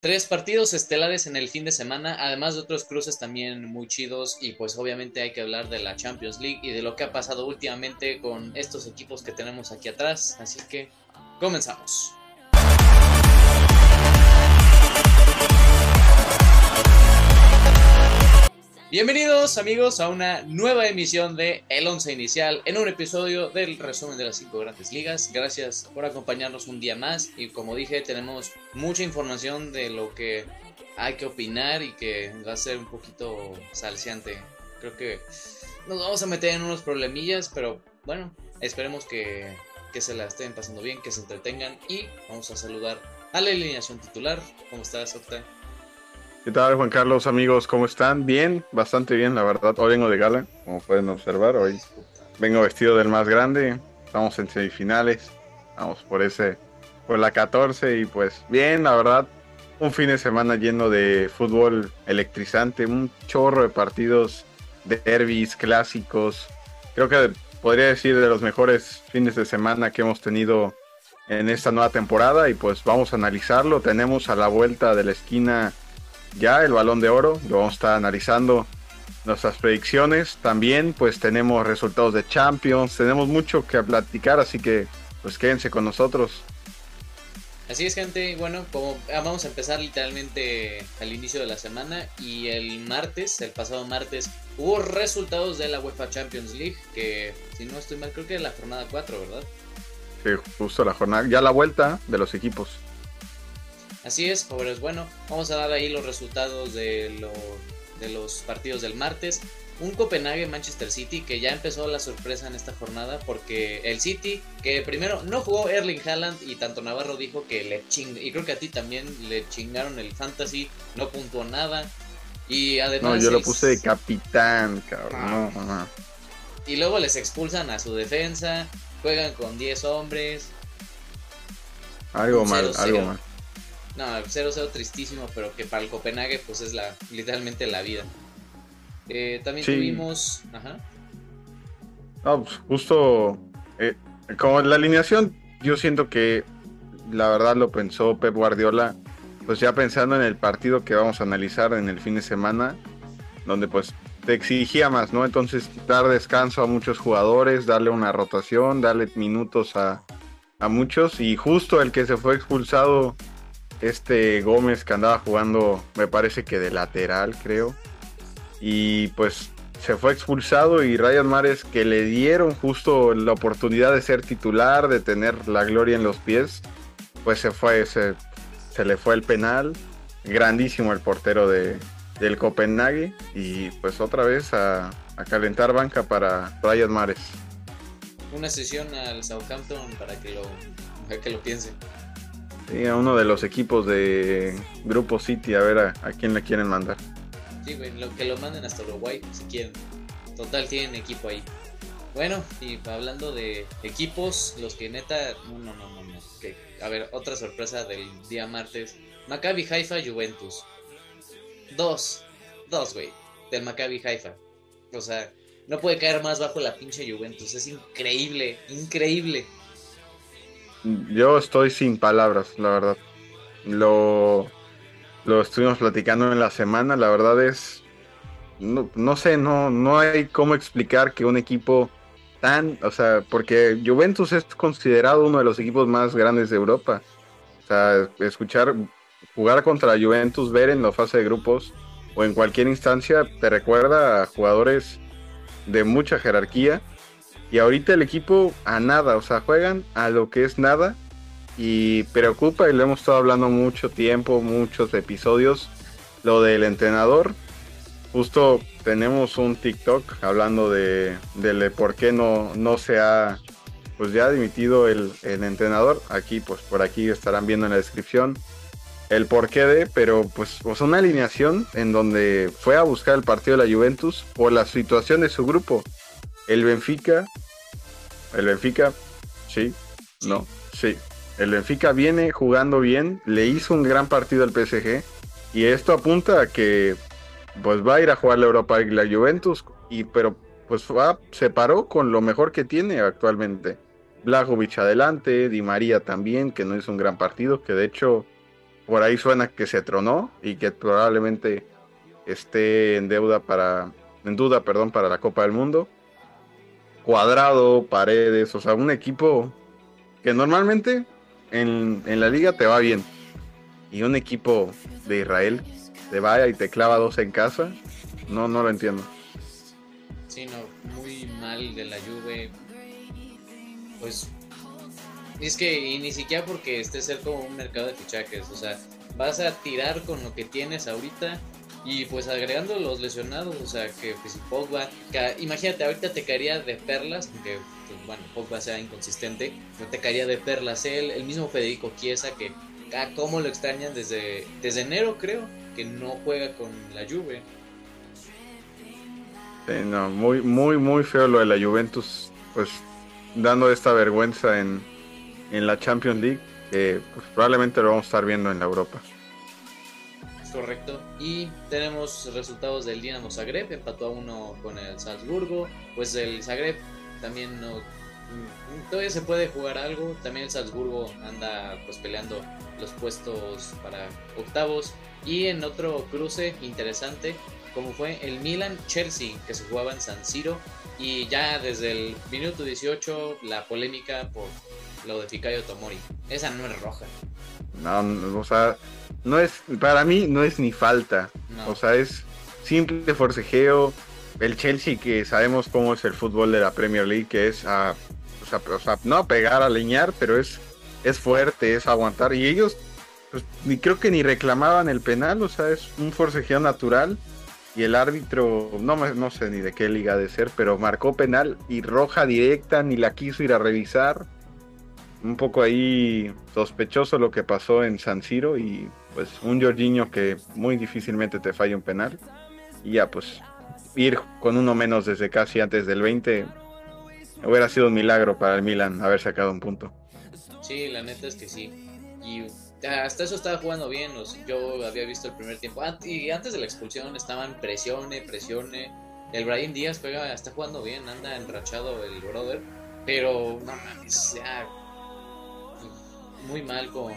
Tres partidos estelares en el fin de semana, además de otros cruces también muy chidos y pues obviamente hay que hablar de la Champions League y de lo que ha pasado últimamente con estos equipos que tenemos aquí atrás, así que comenzamos. Bienvenidos amigos a una nueva emisión de El Once Inicial en un episodio del resumen de las cinco grandes ligas. Gracias por acompañarnos un día más y como dije tenemos mucha información de lo que hay que opinar y que va a ser un poquito salciante. Creo que nos vamos a meter en unos problemillas, pero bueno, esperemos que, que se la estén pasando bien, que se entretengan y vamos a saludar a la alineación titular. ¿Cómo estás, Octa? ¿Qué tal, Juan Carlos, amigos? ¿Cómo están? Bien, bastante bien, la verdad. Hoy vengo de gala, como pueden observar. Hoy vengo vestido del más grande. Estamos en semifinales. Vamos por ese, por la 14 y pues bien, la verdad. Un fin de semana lleno de fútbol electrizante, un chorro de partidos, de derbis, clásicos. Creo que podría decir de los mejores fines de semana que hemos tenido en esta nueva temporada y pues vamos a analizarlo. Tenemos a la vuelta de la esquina ya el balón de oro, lo vamos a estar analizando nuestras predicciones. También pues tenemos resultados de Champions, tenemos mucho que platicar, así que pues quédense con nosotros. Así es gente, bueno, como ah, vamos a empezar literalmente al inicio de la semana y el martes, el pasado martes, hubo resultados de la UEFA Champions League, que si no estoy mal creo que es la jornada 4, ¿verdad? Sí, justo la jornada, ya la vuelta de los equipos. Así es, jóvenes. Bueno, vamos a dar ahí los resultados de, los partidos del martes. Un Copenhague-Manchester City que ya empezó la sorpresa en esta jornada porque el City, que primero no jugó Erling Haaland y tanto Navarro dijo que le ching y creo que a ti también le chingaron el fantasy, no puntuó nada. Y además. No, yo lo puse de capitán, cabrón. Ah. Y luego les expulsan a su defensa, juegan con 10 hombres. Algo mal, algo mal. No, 0-0 tristísimo, pero que para el Copenhague pues es la literalmente la vida. Eh, también tuvimos... Ajá. No, pues justo eh, como la alineación, yo siento que la verdad lo pensó Pep Guardiola, pues ya pensando en el partido que vamos a analizar en el fin de semana, donde pues te exigía más, ¿no? Entonces dar descanso a muchos jugadores, darle una rotación, darle minutos a, a muchos y justo el que se fue expulsado este Gómez que andaba jugando, me parece que de lateral, creo. Y pues se fue expulsado y Ryan Mares que le dieron justo la oportunidad de ser titular, de tener la gloria en los pies, pues se fue, se, se le fue el penal. Grandísimo el portero de, del Copenhague y pues otra vez a, calentar banca para Ryan Mares. Una sesión al Southampton para que lo, para que lo piense. Sí, a uno de los equipos de Grupo City, a ver a, quién le quieren mandar. Sí, güey, lo, que lo manden hasta Uruguay, si quieren. Total, tienen equipo ahí. Bueno, y hablando de equipos, los que neta. No, no, no, no. no. a ver, otra sorpresa del día martes: Maccabi Haifa Juventus. Dos. Dos, güey. Del Maccabi Haifa. O sea, no puede caer más bajo la pinche Juventus. Es increíble, increíble. Yo estoy sin palabras, la verdad. Lo, lo estuvimos platicando en la semana, la verdad es, no, no sé, no, no hay cómo explicar que un equipo tan, o sea, porque Juventus es considerado uno de los equipos más grandes de Europa. O sea, escuchar, jugar contra Juventus, ver en la fase de grupos o en cualquier instancia, te recuerda a jugadores de mucha jerarquía y ahorita el equipo a nada, o sea, juegan a lo que es nada y preocupa y lo hemos estado hablando mucho tiempo, muchos episodios, lo del entrenador. Justo tenemos un TikTok hablando de, por qué no, no se ha pues ya dimitido el, el, entrenador. Aquí, pues por aquí estarán viendo en la descripción el porqué de, pero pues, pues una alineación en donde fue a buscar el partido de la Juventus por la situación de su grupo. El Benfica, el Benfica, sí, no, sí. El Benfica viene jugando bien, le hizo un gran partido al PSG y esto apunta a que pues va a ir a jugar la Europa League la Juventus y pero pues va, se paró con lo mejor que tiene actualmente. Blajovic adelante, Di María también, que no hizo un gran partido, que de hecho por ahí suena que se tronó y que probablemente esté en deuda para, en duda, perdón, para la Copa del Mundo. Cuadrado, Paredes, o sea, un equipo que normalmente en, en la liga te va bien. Y un equipo de Israel te vaya y te clava dos en casa, no, no lo entiendo. Sí, no, muy mal de la Juve. Pues es que y ni siquiera porque esté como un mercado de fichajes, o sea, vas a tirar con lo que tienes ahorita y pues agregando los lesionados, o sea, que pues, Pogba, imagínate, ahorita te caería de perlas, aunque pues, bueno, Pogba sea inconsistente, no te caería de perlas él, el mismo Federico Chiesa que ah, cómo lo extrañan desde desde enero creo que no juega con la Juve. no, muy muy muy feo lo de la Juventus, pues dando esta vergüenza en en la Champions League, que pues, probablemente lo vamos a estar viendo en la Europa. Correcto. Y tenemos resultados del Dinamo Zagreb, empató a uno con el Salzburgo. Pues el Zagreb también no. Mm, todavía se puede jugar algo. También el Salzburgo anda pues peleando los puestos para octavos. Y en otro cruce interesante, como fue el Milan-Chelsea, que se jugaba en San Siro. Y ya desde el minuto 18, la polémica por lo de Fikayo Tomori. Esa no es roja. No, o sea, no es, para mí no es ni falta. O sea, es simple forcejeo. El Chelsea, que sabemos cómo es el fútbol de la Premier League, que es a, o sea, no a pegar, a leñar, pero es, es fuerte, es aguantar. Y ellos, pues, ni creo que ni reclamaban el penal, o sea, es un forcejeo natural. Y el árbitro, no, no sé ni de qué liga de ser, pero marcó penal y roja directa, ni la quiso ir a revisar un poco ahí sospechoso lo que pasó en San Siro y pues un Jorginho que muy difícilmente te falla un penal y ya pues ir con uno menos desde casi antes del 20 hubiera sido un milagro para el Milan haber sacado un punto. Sí, la neta es que sí. Y hasta eso estaba jugando bien. yo había visto el primer tiempo. y antes de la expulsión estaban presione, presione. El Brian Díaz juega, está jugando bien, anda enrachado el brother. Pero no mames, ya muy mal con,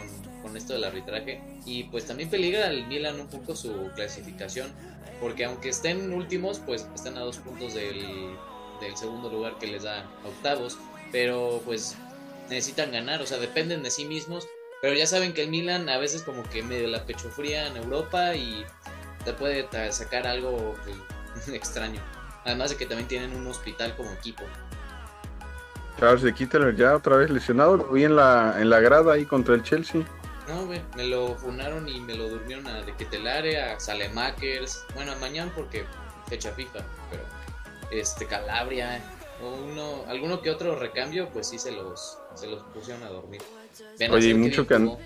esto del arbitraje. Y pues también peligra al Milan un poco su clasificación porque aunque estén últimos pues están a dos puntos del, del segundo lugar que les da octavos. Pero pues necesitan ganar o sea dependen de sí mismos. Pero ya saben que el Milan a veces como que medio la pecho fría en Europa y te puede sacar algo pues, extraño. Además de que también tienen un hospital como equipo Charles de Kitteler ya otra vez lesionado, lo vi en la, en la grada ahí contra el Chelsea. No, güey, me lo funaron y me lo durmieron a De Ketelare, a Salemakers, bueno, a Mañana porque fecha FIFA, pero este Calabria, o uno, alguno que otro recambio, pues sí se los, se los pusieron a dormir. Oye, mucho que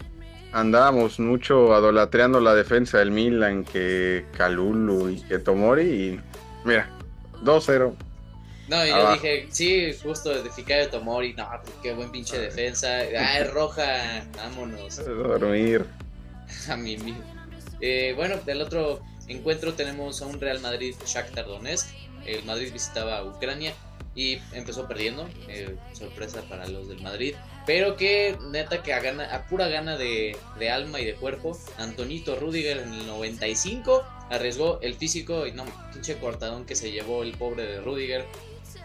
andábamos mucho adolatreando la defensa del Milan, que Calulu y que Tomori, y mira, 2-0. No, y yo dije, sí, justo de Ficayo Tomori, no, pues, qué buen pinche defensa. Ah, es roja, vámonos. A dormir. A mí eh, bueno, del otro encuentro tenemos a un Real Madrid Shakhtar Donetsk. El Madrid visitaba Ucrania y empezó perdiendo. Eh, sorpresa para los del Madrid. Pero que neta que a, gana, a pura gana de, de alma y de cuerpo. Antonito Rudiger en el 95 arriesgó el físico y no, pinche cortadón que se llevó el pobre de Rudiger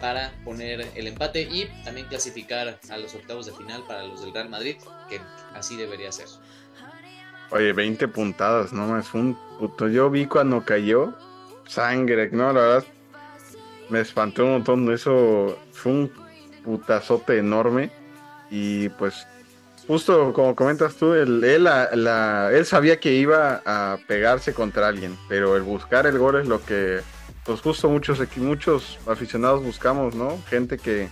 para poner el empate y también clasificar a los octavos de final para los del Real Madrid, que así debería ser. Oye, 20 puntadas, no es un puto. Yo vi cuando cayó sangre, no, la verdad me espantó un montón. Eso fue un putazote enorme y pues justo como comentas tú, él, él, él sabía que iba a pegarse contra alguien, pero el buscar el gol es lo que pues justo muchos, muchos aficionados buscamos, ¿no? Gente que,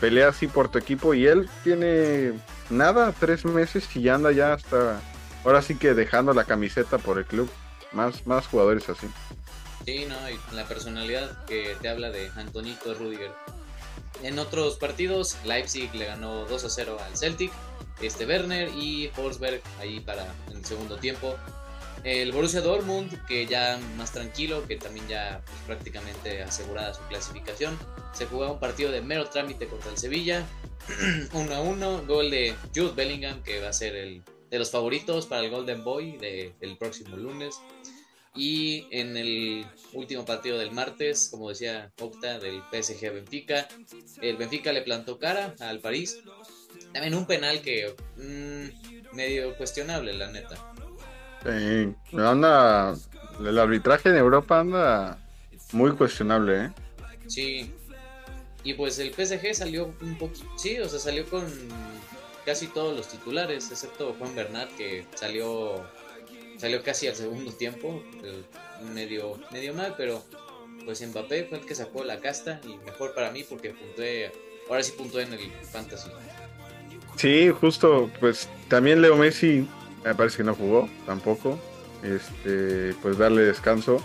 pelea así por tu equipo y él tiene nada, tres meses y ya anda ya hasta, ahora sí que dejando la camiseta por el club. Más, más jugadores así. Sí, no, y la personalidad que te habla de Antonito Rudiger. En otros partidos, Leipzig le ganó 2 a 0 al Celtic. Este Werner y Forsberg ahí para el segundo tiempo el Borussia Dortmund, que ya más tranquilo, que también ya pues, prácticamente asegurada su clasificación. Se jugaba un partido de mero trámite contra el Sevilla. 1 a 1, gol de Jude Bellingham, que va a ser el de los favoritos para el Golden Boy del próximo lunes. Y en el último partido del martes, como decía Octa, del PSG Benfica, el Benfica le plantó cara al París. También un penal que mm, medio cuestionable, la neta. Sí, anda, el arbitraje en Europa anda muy cuestionable, ¿eh? Sí. Y pues el PSG salió un poquito, sí, o sea, salió con casi todos los titulares, excepto Juan Bernat, que salió salió casi al segundo tiempo, medio, medio mal, pero pues Mbappé fue el que sacó la casta y mejor para mí porque puntué, ahora sí puntué en el Fantasy. Sí, justo, pues también Leo Messi me parece que no jugó tampoco, este, pues darle descanso,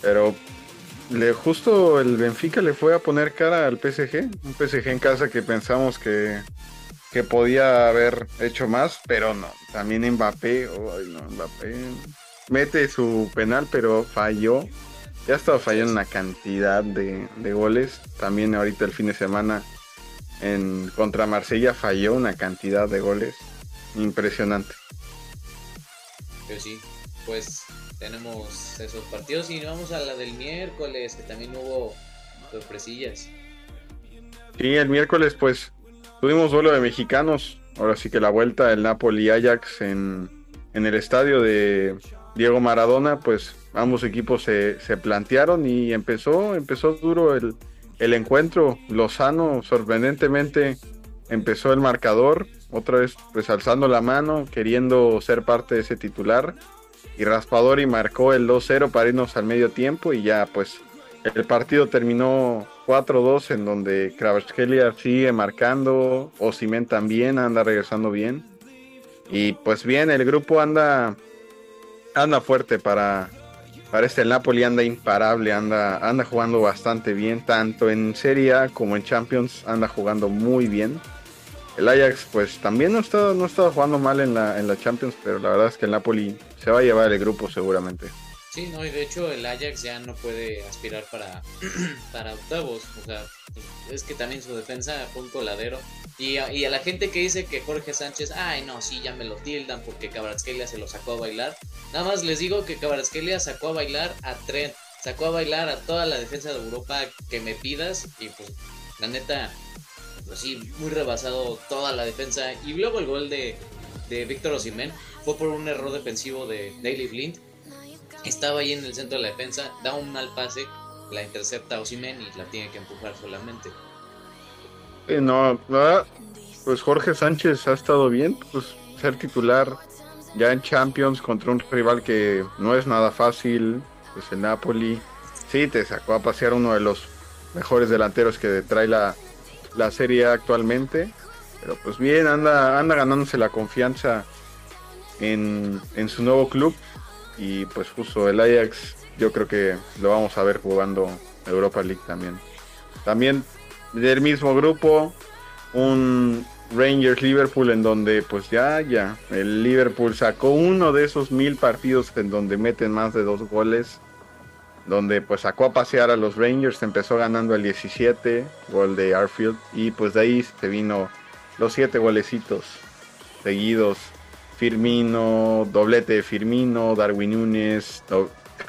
pero le, justo el Benfica le fue a poner cara al PSG, un PSG en casa que pensamos que que podía haber hecho más, pero no. También Mbappé, Mbappé mete su penal, pero falló. Ya ha estado fallando una cantidad de, goles. También ahorita el fin de semana en contra Marsella falló una cantidad de goles. Impresionante. Pero sí, pues tenemos esos partidos y vamos a la del miércoles, que también hubo sorpresillas. Sí, el miércoles pues Tuvimos vuelo de mexicanos, ahora sí que la vuelta del Napoli Ajax en, el estadio de Diego Maradona, pues ambos equipos se, plantearon y empezó, empezó duro el, el encuentro. Lozano sorprendentemente empezó el marcador, otra vez pues alzando la mano, queriendo ser parte de ese titular. Y Raspadori marcó el 2-0 para irnos al medio tiempo y ya pues el partido terminó 4-2 en donde Kravachkelia sigue marcando, Osimen también anda regresando bien. Y pues bien, el grupo anda anda fuerte para, para este Napoli anda imparable, anda anda jugando bastante bien, tanto en Serie A como en Champions anda jugando muy bien. El Ajax pues también no está no estado jugando mal en la en la Champions, pero la verdad es que el Napoli se va a llevar el grupo seguramente. Sí, no, y de hecho el Ajax ya no puede aspirar para, para octavos. O sea, es que también su defensa fue un coladero. Y a, y a la gente que dice que Jorge Sánchez, ay no, sí, ya me lo tildan porque Cabratskelia se lo sacó a bailar. Nada más les digo que Cabratskelia sacó a bailar a Trent, sacó a bailar a toda la defensa de Europa que me pidas. Y pues, la neta, pues sí, muy rebasado toda la defensa. Y luego el gol de, de Víctor Osimhen fue por un error defensivo de Daily Blind estaba ahí en el centro de la defensa, da un mal pase, la intercepta Osimen y la tiene que empujar solamente. no, pues Jorge Sánchez ha estado bien, pues ser titular ya en Champions contra un rival que no es nada fácil, pues el Napoli. Sí, te sacó a pasear uno de los mejores delanteros que trae la, la serie actualmente. Pero pues bien, anda, anda ganándose la confianza en, en su nuevo club y pues justo el Ajax, yo creo que lo vamos a ver jugando Europa League también. También del mismo grupo, un Rangers Liverpool en donde pues ya, ya, el Liverpool sacó uno de esos mil partidos en donde meten más de dos goles, donde pues sacó a pasear a los Rangers, empezó ganando el 17, gol de Arfield, y pues de ahí se vino los siete golecitos seguidos Firmino, doblete de Firmino, Darwin Núñez,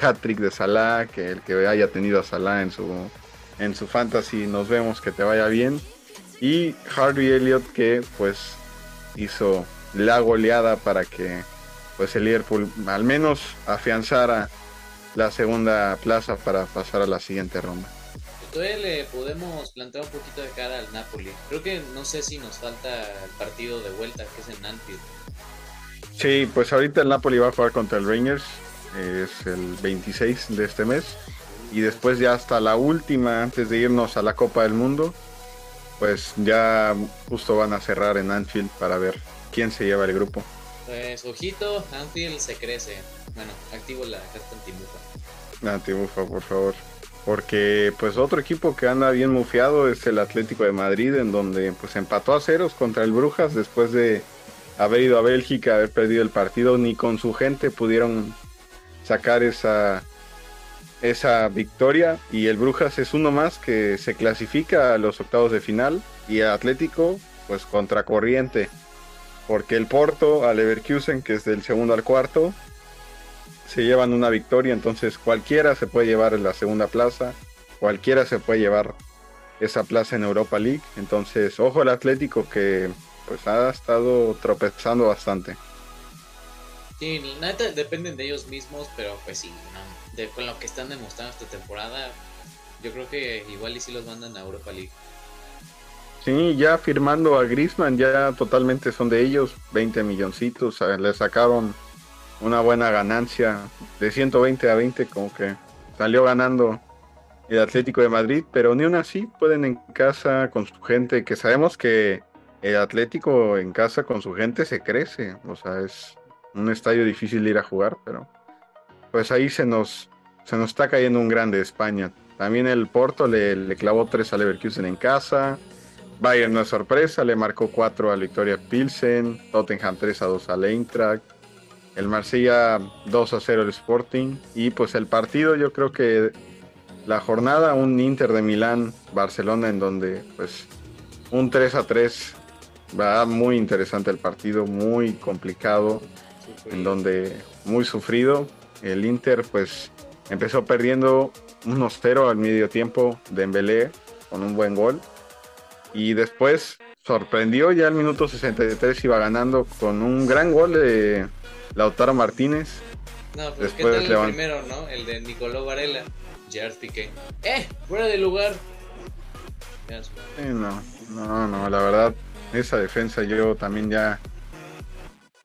hat-trick de Salah, que el que haya tenido a Salah en su, en su fantasy, nos vemos que te vaya bien. Y Harvey Elliott que pues hizo la goleada para que pues el Liverpool al menos afianzara la segunda plaza para pasar a la siguiente ronda. Todavía le podemos plantear un poquito de cara al Napoli. Creo que no sé si nos falta el partido de vuelta que es en Anfield. Sí, pues ahorita el Napoli va a jugar contra el Rangers, es el 26 de este mes, y después ya hasta la última, antes de irnos a la Copa del Mundo, pues ya justo van a cerrar en Anfield para ver quién se lleva el grupo. Pues ojito, Anfield se crece. Bueno, activo la carta antimufa. Antimufa, por favor. Porque pues otro equipo que anda bien mufiado es el Atlético de Madrid, en donde pues empató a ceros contra el Brujas después de haber ido a Bélgica, haber perdido el partido, ni con su gente pudieron sacar esa, esa victoria. Y el Brujas es uno más que se clasifica a los octavos de final. Y el Atlético, pues contracorriente. porque el Porto al Leverkusen, que es del segundo al cuarto, se llevan una victoria, entonces cualquiera se puede llevar la segunda plaza, cualquiera se puede llevar esa plaza en Europa League, entonces ojo al Atlético que pues ha estado tropezando bastante. Sí, neta dependen de ellos mismos, pero pues sí, de, con lo que están demostrando esta temporada, yo creo que igual y si los mandan a Europa League. Sí, ya firmando a Grisman, ya totalmente son de ellos, 20 milloncitos, le sacaron una buena ganancia de 120 a 20, como que salió ganando el Atlético de Madrid, pero ni aún así pueden en casa con su gente, que sabemos que el Atlético en casa con su gente se crece, o sea, es un estadio difícil de ir a jugar, pero pues ahí se nos, se nos está cayendo un grande de España. También el Porto le, clavó 3 a Leverkusen en casa. Bayern no es sorpresa, le marcó 4 a Victoria Pilsen. Tottenham 3 a 2 al Eintracht. El Marsella 2 a 0 el Sporting. Y pues el partido, yo creo que la jornada, un Inter de Milán, Barcelona, en donde pues un 3 a 3 va muy interesante el partido, muy complicado, en donde muy sufrido. El Inter pues empezó perdiendo unos 0 al medio tiempo de Embelé con un buen gol. Y después sorprendió ya al minuto 63 iba ganando con un gran gol de Lautaro Martínez. No, pues Después ¿qué tal el primero, no? El de Nicolò Varela, Gerard Piqué. ¡Eh! ¡Fuera de lugar! no, no, no, la verdad, esa defensa yo también ya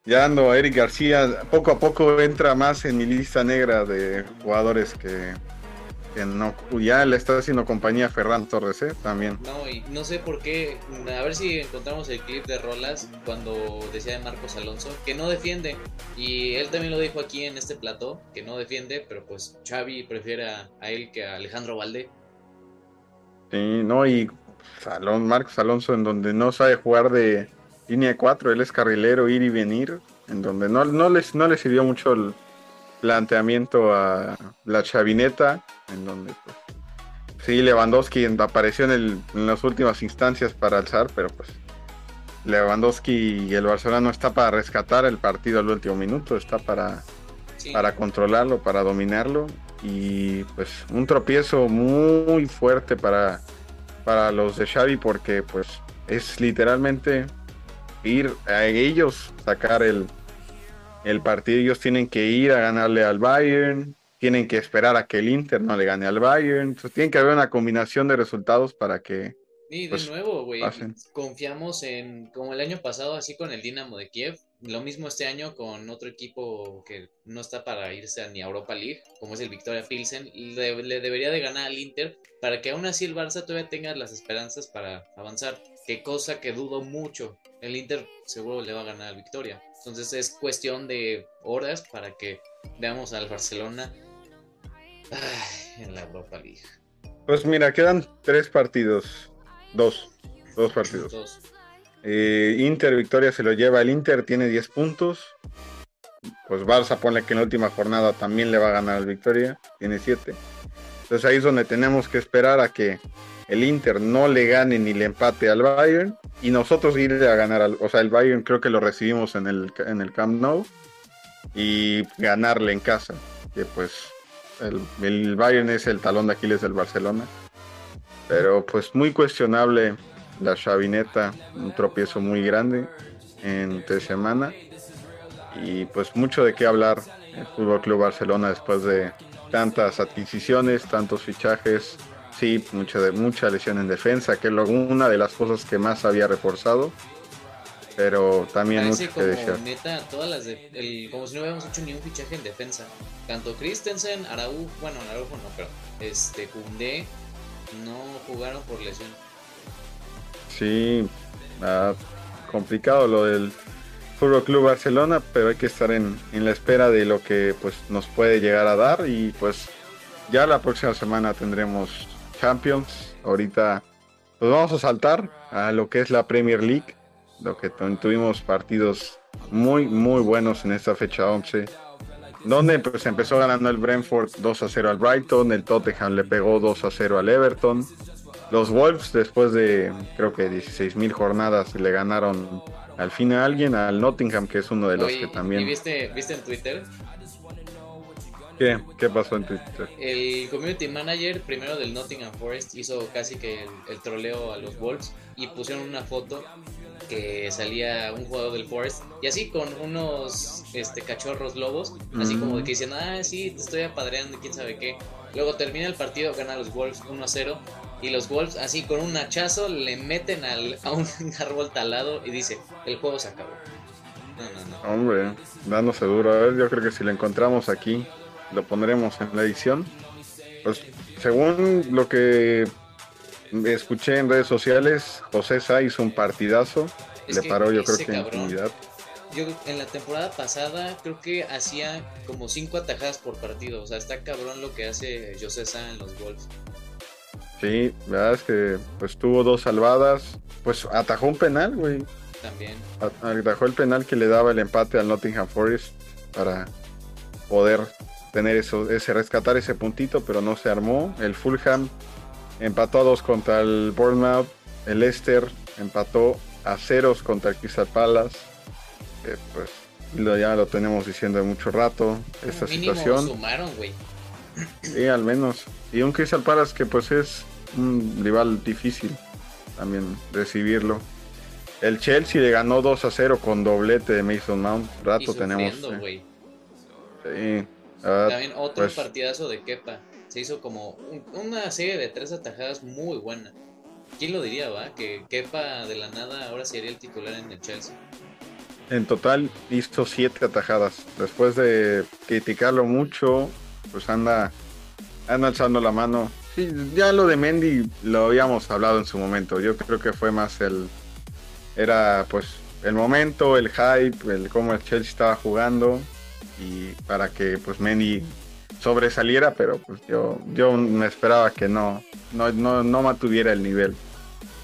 ya ando a Eric García, poco a poco entra más en mi lista negra de jugadores que, no, ya le está haciendo compañía a Ferran Torres, ¿eh? También. No, y no sé por qué, a ver si encontramos el clip de Rolas cuando decía de Marcos Alonso, que no defiende, y él también lo dijo aquí en este plató, que no defiende, pero pues Xavi prefiere a, él que a Alejandro Valde. Sí, no, y Salón, Marcos Alonso en donde no sabe jugar de línea 4, él es carrilero, ir y venir, en donde no, no, les, no le sirvió mucho el planteamiento a la chavineta, en donde pues, sí, Lewandowski apareció en, el, en las últimas instancias para alzar, pero pues Lewandowski y el Barcelona no está para rescatar el partido al último minuto, está para, para controlarlo, para dominarlo. Y pues un tropiezo muy fuerte para, para los de Xavi porque pues es literalmente ir a ellos sacar el, el partido. Ellos tienen que ir a ganarle al Bayern, tienen que esperar a que el Inter no le gane al Bayern. Entonces tiene que haber una combinación de resultados para que. Y de pues, nuevo, güey, confiamos en, como el año pasado, así con el Dinamo de Kiev, lo mismo este año con otro equipo que no está para irse ni a Europa League, como es el Victoria Pilsen, le, le debería de ganar al Inter para que aún así el Barça todavía tenga las esperanzas para avanzar. Qué cosa que dudo mucho. El Inter seguro le va a ganar al Victoria. Entonces es cuestión de horas para que veamos al Barcelona en la Europa League. Pues mira, quedan tres partidos. Dos. Dos partidos. Eh, Inter Victoria se lo lleva. El Inter tiene 10 puntos. Pues Barça pone que en la última jornada también le va a ganar al Victoria. Tiene 7. Entonces ahí es donde tenemos que esperar a que el Inter no le gane ni le empate al Bayern y nosotros ir a ganar al, o sea, el Bayern creo que lo recibimos en el, en el Camp Nou y ganarle en casa, que pues el, el Bayern es el talón de Aquiles del Barcelona, pero pues muy cuestionable la chavineta, un tropiezo muy grande en tres semanas y pues mucho de qué hablar el Fútbol Club Barcelona después de tantas adquisiciones, tantos fichajes, Sí, mucha, de, mucha lesión en defensa, que es una de las cosas que más había reforzado. Pero también mucho como, Neta, todas las de, como si no hubiéramos hecho ni un fichaje en defensa. Tanto Christensen, Araújo, bueno, Araújo no, pero este Kunde no jugaron por lesión. Sí, ah, complicado lo del Fútbol Club Barcelona, pero hay que estar en, en la espera de lo que pues nos puede llegar a dar y pues ya la próxima semana tendremos Champions. Ahorita pues vamos a saltar a lo que es la Premier League, lo que tuvimos partidos muy muy buenos en esta fecha 11, donde pues empezó ganando el Brentford 2 a 0 al Brighton, el Tottenham le pegó 2 a 0 al Everton. Los Wolves después de creo que 16 mil jornadas le ganaron al fin a alguien, al Nottingham, que es uno de los que también... ¿y viste, viste en Twitter? ¿Qué? ¿Qué pasó en Twitter? El community manager primero del Nottingham Forest hizo casi que el, troleo a los Wolves y pusieron una foto que salía un jugador del Forest y así con unos este cachorros lobos, así como de que dicen, ah, sí, te estoy apadreando, quién sabe qué. Luego termina el partido, gana los Wolves 1 0 y los Wolves así con un hachazo le meten al, a un árbol talado y dice, el juego se acabó. No, no, no. Hombre, dándose duro. A ver, yo creo que si lo encontramos aquí, lo pondremos en la edición. Pues según lo que escuché en redes sociales, José Sá hizo un partidazo. le paró yo creo que en intimidad. Yo en la temporada pasada creo que hacía como cinco atajadas por partido. O sea, está cabrón lo que hace José Sá en los Wolves. Sí, la verdad es que pues tuvo dos salvadas. Pues atajó un penal, güey. También. Atajó el penal que le daba el empate al Nottingham Forest para poder tener eso, ese rescatar ese puntito, pero no se armó. El Fulham empató a dos contra el Bournemouth. El Leicester empató a ceros contra el Crystal Palace. pues lo, ya lo tenemos diciendo de mucho rato. Esta situación. Sumaron, güey. Sí, al menos. Y un Crystal Palace que pues es un rival difícil también recibirlo. El Chelsea le ganó 2 a 0 con doblete de Mason Mount. Rato tenemos. Sí, Ah, También otro pues, partidazo de Kepa. Se hizo como una serie de tres atajadas muy buena. ¿Quién lo diría, va? Que Kepa de la nada ahora sería el titular en el Chelsea. En total hizo siete atajadas. Después de criticarlo mucho, pues anda, anda alzando la mano. Sí, ya lo de Mendy lo habíamos hablado en su momento. Yo creo que fue más el. Era pues el momento, el hype, el cómo el Chelsea estaba jugando y para que pues Mendy sobresaliera, pero pues yo, yo me esperaba que no, no, no, no mantuviera el nivel,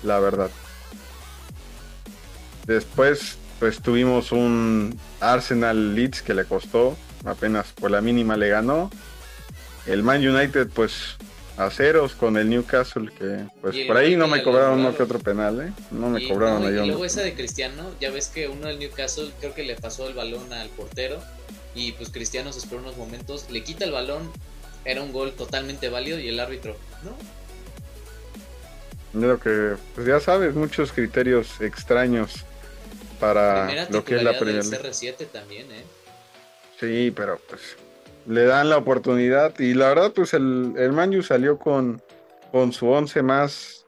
la verdad. Después pues tuvimos un Arsenal Leeds que le costó, apenas por la mínima le ganó. El Man United pues a ceros con el Newcastle que pues por ahí no me cobraron uno que otro penal, ¿eh? No me cobraron Y luego esa de Cristiano, ya ves que uno del Newcastle creo que le pasó el balón al portero y pues Cristiano se esperó unos momentos, le quita el balón, era un gol totalmente válido y el árbitro, ¿no? Lo que, pues ya sabes, muchos criterios extraños para lo que es la Premier CR7 también, ¿eh? Sí, pero pues le dan la oportunidad y la verdad pues el, el Manu salió con, con su once más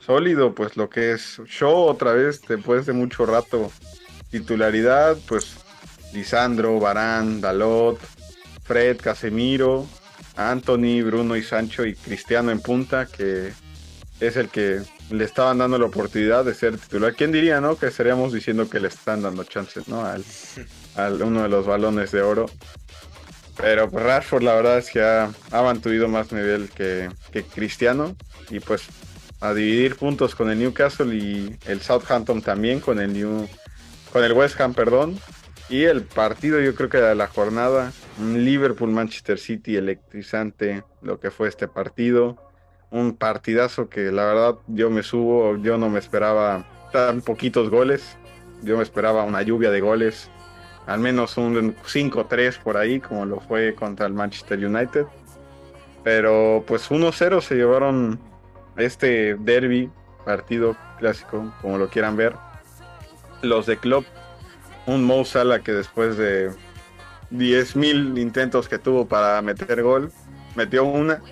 sólido, pues lo que es show otra vez después de mucho rato titularidad, pues Lisandro, Barán, Dalot, Fred, Casemiro, Anthony, Bruno y Sancho y Cristiano en punta, que es el que le estaban dando la oportunidad de ser titular. ¿Quién diría, no? Que estaríamos diciendo que le están dando chances, ¿no? Al, al uno de los balones de oro. Pero pues, Rashford la verdad es que ha, mantenido más nivel que, que, Cristiano. Y pues a dividir puntos con el Newcastle y el Southampton también con el New con el West Ham, perdón. Y el partido, yo creo que de la jornada, Liverpool-Manchester City electrizante, lo que fue este partido. Un partidazo que la verdad yo me subo, yo no me esperaba tan poquitos goles. Yo me esperaba una lluvia de goles, al menos un 5-3 por ahí, como lo fue contra el Manchester United. Pero pues 1-0 se llevaron este derby, partido clásico, como lo quieran ver. Los de Klopp un Mo Salah que después de 10.000 intentos que tuvo para meter gol, metió una.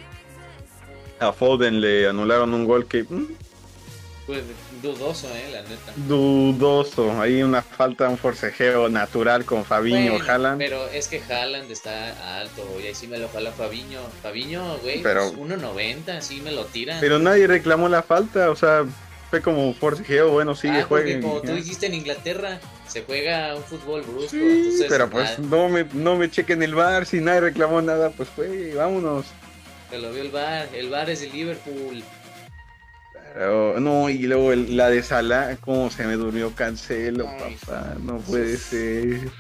A Foden le anularon un gol que... Mm, pues dudoso, eh, la neta. Dudoso. Hay una falta, un forcejeo natural con Fabiño bueno, Haaland. Pero es que Haaland está alto, y ahí sí me lo jala Fabiño. Fabiño, güey, pero, 1.90, pues, sí me lo tiran. Pero nadie reclamó la falta, o sea, fue como forcejeo, bueno, sigue, ah, juega. Como tú dijiste en Inglaterra, se juega un fútbol brusco. Sí, pero pues no me, no me chequen el bar, si nadie reclamó nada, pues fue, vámonos. Se lo vio el bar, el bar es el Liverpool. Pero, no, y luego la de Sala, como se me durmió Cancelo, papá, no puede ser.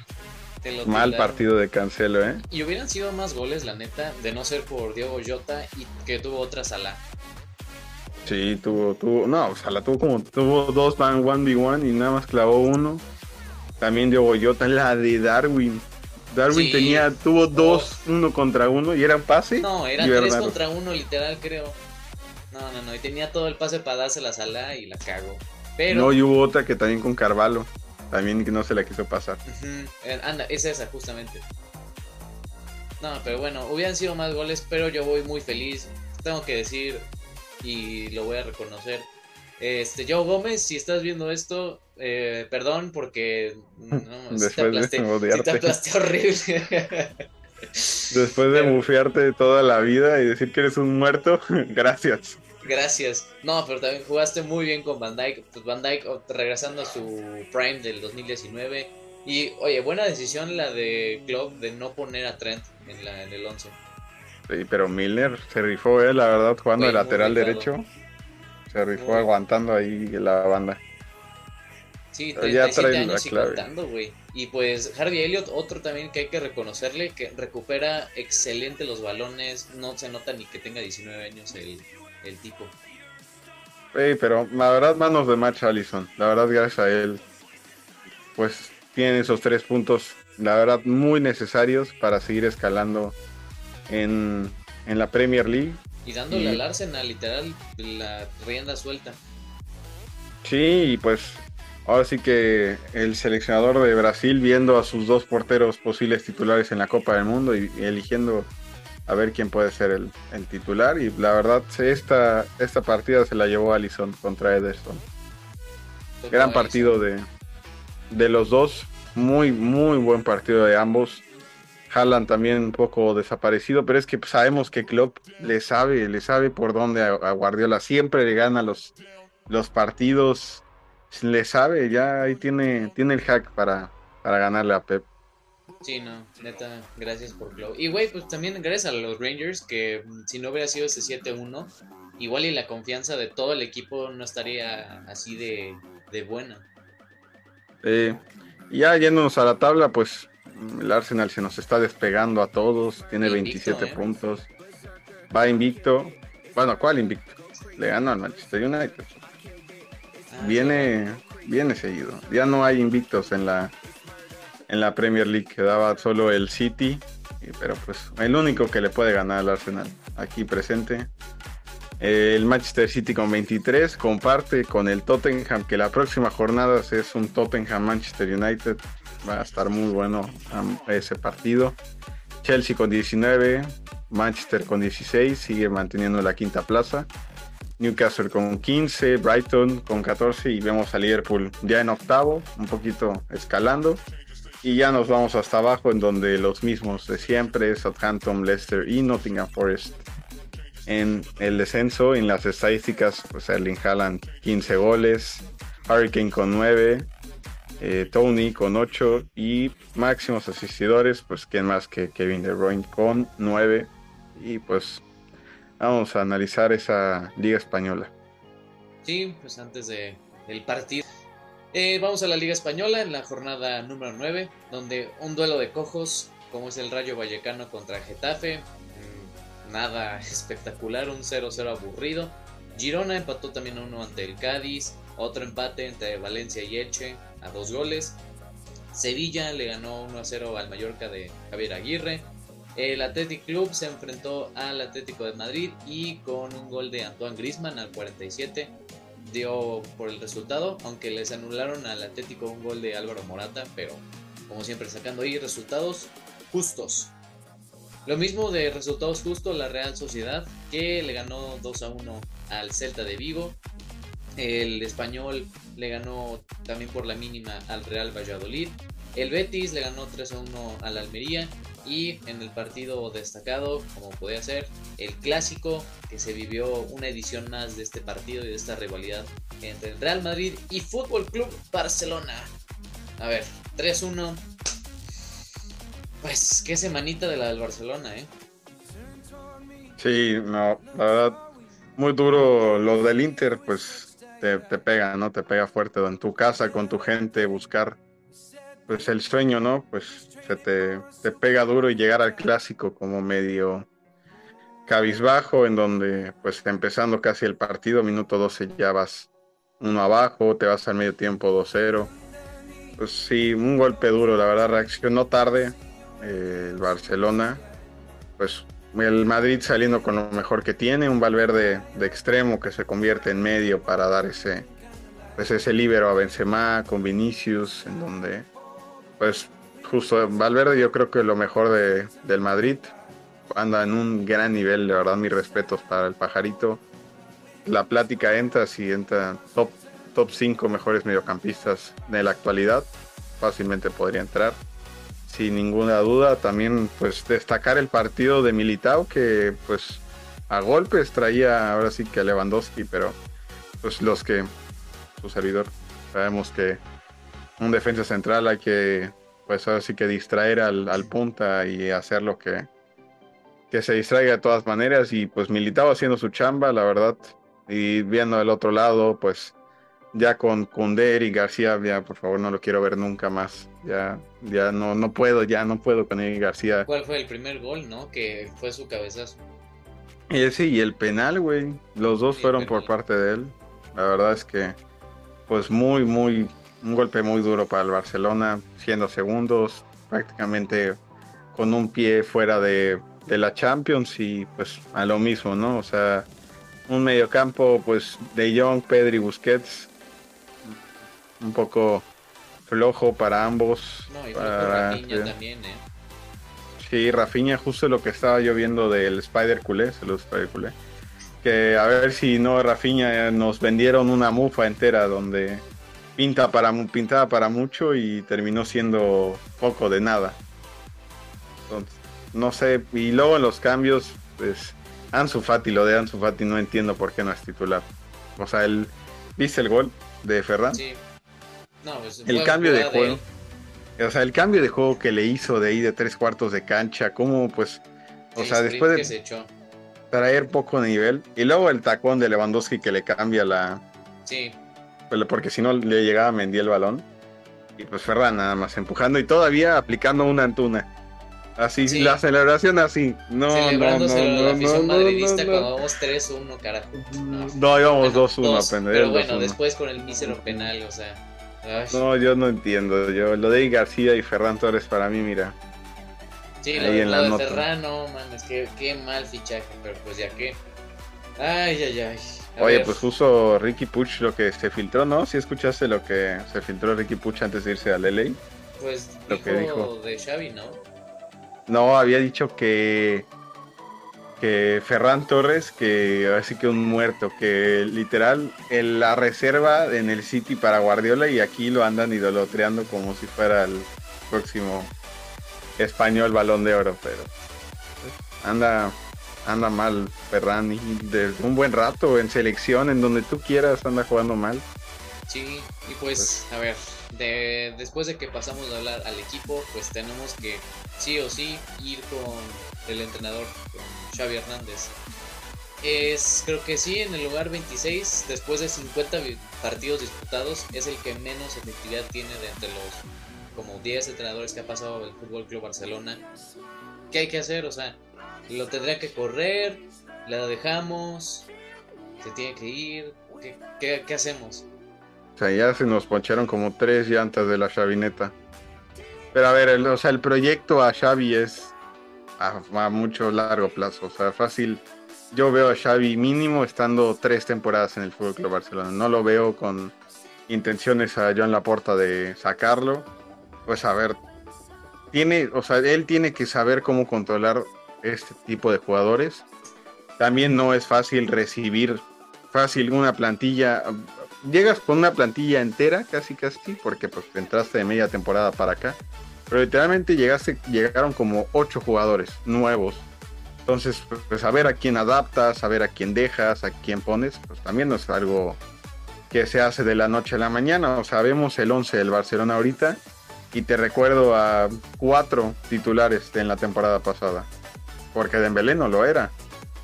Mal partido de Cancelo, ¿eh? Y hubieran sido más goles, la neta, de no ser por Diego Jota y que tuvo otra Sala. Sí, tuvo, tuvo, no, o sea, la tuvo como, tuvo dos van 1v1 y nada más clavó uno. También dio Boyota la de Darwin. Darwin Sí. tenía, tuvo dos, uno contra uno y eran pase. No, era tres Bernardo. contra uno, literal, creo. No, no, no. Y tenía todo el pase para dársela a Salah y la cagó. Pero. No, y hubo otra que también con Carvalho. También que no se la quiso pasar. Ujú, eh, Anda, es esa, justamente. No, pero bueno, hubieran sido más goles, pero yo voy muy feliz. Tengo que decir, y lo voy a reconocer. Este, Joe Gómez, si estás viendo esto, eh, perdón porque no, sí te Después de aplasté, sí odiarte. te aplasté horrible. Después de bufearte toda la vida y decir que eres un muerto, gracias. Gracias. No, pero también jugaste muy bien con Van Dyke. Pues Van Dyke regresando a su prime del 2019. Y oye, buena decisión la de Klopp de no poner a Trent en, la, en el 11. Sí, pero Milner se rifó, eh, la verdad, jugando de lateral derecho. Se rifó Muy. aguantando ahí la banda. Sí, Pero ya 37 trae la años y contando, güey. Y pues Harvey Elliott, otro también que hay que reconocerle, que recupera excelente los balones. No se nota ni que tenga 19 años el, el tipo. Ey, pero la verdad, manos de match Allison. La verdad, gracias a él, pues tiene esos tres puntos, la verdad, muy necesarios para seguir escalando en, en la Premier League. Y dándole Y- al Arsenal, literal, la rienda suelta. Sí, y pues ahora sí que el seleccionador de Brasil viendo a sus dos porteros posibles titulares en la Copa del Mundo y, y eligiendo a ver quién puede ser el, el titular. Y la verdad, esta, esta partida se la llevó Allison contra Ederson. Gran partido de, de los dos. Muy, muy buen partido de ambos. Haaland también un poco desaparecido, pero es que sabemos que Klopp le sabe, le sabe por dónde a, Guardiola. Siempre le gana los, los partidos. Le sabe, ya ahí tiene, tiene el hack para, para ganarle a Pep. Sí, no, neta, gracias por Glow. Y güey, pues también gracias a los Rangers, que mm, si no hubiera sido ese 7-1, igual y la confianza de todo el equipo no estaría así de, de buena. Eh, ya yéndonos a la tabla, pues el Arsenal se nos está despegando a todos. Tiene Invicto, 27 ¿eh? puntos. Va invicto. Bueno, ¿cuál invicto? Le ganó al Manchester United. Ah, viene, viene seguido. Ya no hay invictos en la en la Premier League. Quedaba solo el City. Pero pues el único que le puede ganar al Arsenal aquí presente. El Manchester City con 23 comparte con el Tottenham que la próxima jornada es un Tottenham Manchester United. Va a estar muy bueno ese partido. Chelsea con 19, Manchester con 16, sigue manteniendo la quinta plaza. Newcastle con 15, Brighton con 14 y vemos a Liverpool ya en octavo, un poquito escalando. Y ya nos vamos hasta abajo en donde los mismos de siempre, Southampton, Leicester y Nottingham Forest. En el descenso, en las estadísticas, pues Erling Haaland 15 goles, Hurricane con 9, eh, Tony con 8 y máximos asistidores, pues quién más que Kevin De Bruyne con 9. Y pues vamos a analizar esa liga española. Sí, pues antes de, del partido. Eh, vamos a la Liga Española en la jornada número 9, donde un duelo de cojos, como es el Rayo Vallecano contra Getafe. mm, Nada espectacular, un 0-0 aburrido. Girona empató también uno ante el Cádiz. Otro empate entre Valencia y Elche a dos goles. Sevilla le ganó 1-0 al Mallorca de Javier Aguirre. El Athletic Club se enfrentó al Atlético de Madrid y con un gol de Antoine Griezmann al 47 dio por el resultado, aunque les anularon al Atlético un gol de Álvaro Morata, pero como siempre sacando ahí resultados justos. Lo mismo de resultados justos la Real Sociedad, que le ganó 2 a 1 al Celta de Vigo. El español le ganó también por la mínima al Real Valladolid. El Betis le ganó 3 a 1 al Almería. Y en el partido destacado, como podía ser, el clásico que se vivió una edición más de este partido y de esta rivalidad entre el Real Madrid y Fútbol Club Barcelona. A ver, 3-1. Pues qué semanita de la del Barcelona, ¿eh? Sí, no, la verdad, muy duro lo del Inter, pues te, pega, ¿no? Te pega fuerte en tu casa, con tu gente, buscar pues el sueño, ¿no? Pues se te, te pega duro y llegar al clásico como medio cabizbajo, en donde pues empezando casi el partido, minuto 12 ya vas uno abajo, te vas al medio tiempo 2-0. Pues sí, un golpe duro, la verdad, reaccionó tarde eh, el Barcelona. Pues el Madrid saliendo con lo mejor que tiene, un Valverde de extremo que se convierte en medio para dar ese, pues ese líbero a Benzema con Vinicius, en donde pues justo Valverde yo creo que lo mejor de, del Madrid anda en un gran nivel, de verdad mis respetos para el pajarito. La plática entra si entra top top 5 mejores mediocampistas de la actualidad, fácilmente podría entrar. Sin ninguna duda, también pues destacar el partido de Militao que pues a golpes traía ahora sí que a Lewandowski, pero pues los que su servidor sabemos que un defensa central hay que pues ahora sí que distraer al, al punta y hacer lo que que se distraiga de todas maneras y pues Militao haciendo su chamba, la verdad, y viendo el otro lado, pues ya con Kunder y García, ya por favor no lo quiero ver nunca más. Ya, ya no, no puedo, ya no puedo con él García. ¿Cuál fue el primer gol, no? Que fue su cabezazo. Y sí, y el penal, güey. Los dos fueron por parte de él. La verdad es que, pues muy, muy, un golpe muy duro para el Barcelona, siendo segundos, prácticamente con un pie fuera de, de la Champions y pues a lo mismo, ¿no? O sea, un mediocampo, pues de Jong, Pedri, Busquets, un poco flojo para ambos. No, y para Rafinha también, ¿eh? Sí, Rafinha, justo lo que estaba yo viendo del Spider Culé, saludos Spider Culé. Que a ver si no, Rafinha nos vendieron una mufa entera donde pinta para, pintaba para mucho y terminó siendo poco de nada. Entonces, no sé, y luego en los cambios, pues Ansu Fati, lo de Ansu Fati no entiendo por qué no es titular. O sea, el, ¿viste el gol de Ferran? Sí. No, pues, el cambio de juego. O sea, el cambio de juego que le hizo de ahí de tres cuartos de cancha, como pues, o sea, después de traer poco nivel, y luego el tacón de Lewandowski que le cambia la... Sí. Porque si no le llegaba a Mendy el balón. Y pues Ferran nada más empujando y todavía aplicando una antuna. Así, la celebración así. No, no, no, no, la afición no, madridista cuando vamos 3-1, carajo. No, íbamos 2-1 Pero bueno, después con el mísero penal, o sea. No, yo no entiendo. Yo, lo de García y Ferran Torres para mí, mira. Sí, lo, en lo de Ferran, no, mames, qué, qué mal fichaje, pero pues ya que. Ay, ay, ay. Oye, pues justo Ricky Puch lo que se filtró, ¿no? Si escuchaste lo que se filtró Ricky Puch antes de irse a LA. Pues lo que dijo de Xavi, ¿no? No, había dicho que que Ferran Torres, que así que un muerto, que literal en la reserva en el City para Guardiola y aquí lo andan idolotreando como si fuera el próximo español balón de oro, pero anda anda mal Ferran y de un buen rato en selección, en donde tú quieras, anda jugando mal. Sí, y pues, a ver, de, después de que pasamos a hablar al equipo, pues tenemos que sí o sí ir con el entrenador, Xavi Hernández. Es, creo que sí, en el lugar 26, después de 50 partidos disputados, es el que menos efectividad tiene de entre los como 10 entrenadores que ha pasado el Fútbol Club Barcelona. ¿Qué hay que hacer? O sea, lo tendría que correr, la dejamos, se tiene que ir, ¿qué, qué, hacemos? O sea, ya se nos poncharon como tres llantas de la chavineta. Pero a ver, o sea, el proyecto a Xavi es a, mucho largo plazo. O sea, fácil. Yo veo a Xavi mínimo estando tres temporadas en el Fútbol Club Barcelona. No lo veo con intenciones a Joan Laporta de sacarlo. Pues a ver, tiene, o sea, él tiene que saber cómo controlar este tipo de jugadores. También no es fácil recibir fácil una plantilla. Llegas con una plantilla entera, casi casi, porque pues entraste de media temporada para acá. Pero literalmente llegaron como ocho jugadores nuevos. Entonces, pues saber a quién adaptas, saber a quién dejas, a quién pones, pues también no es algo que se hace de la noche a la mañana. O sea, vemos el 11 del Barcelona ahorita y te recuerdo a cuatro titulares en la temporada pasada. Porque Dembélé no lo era.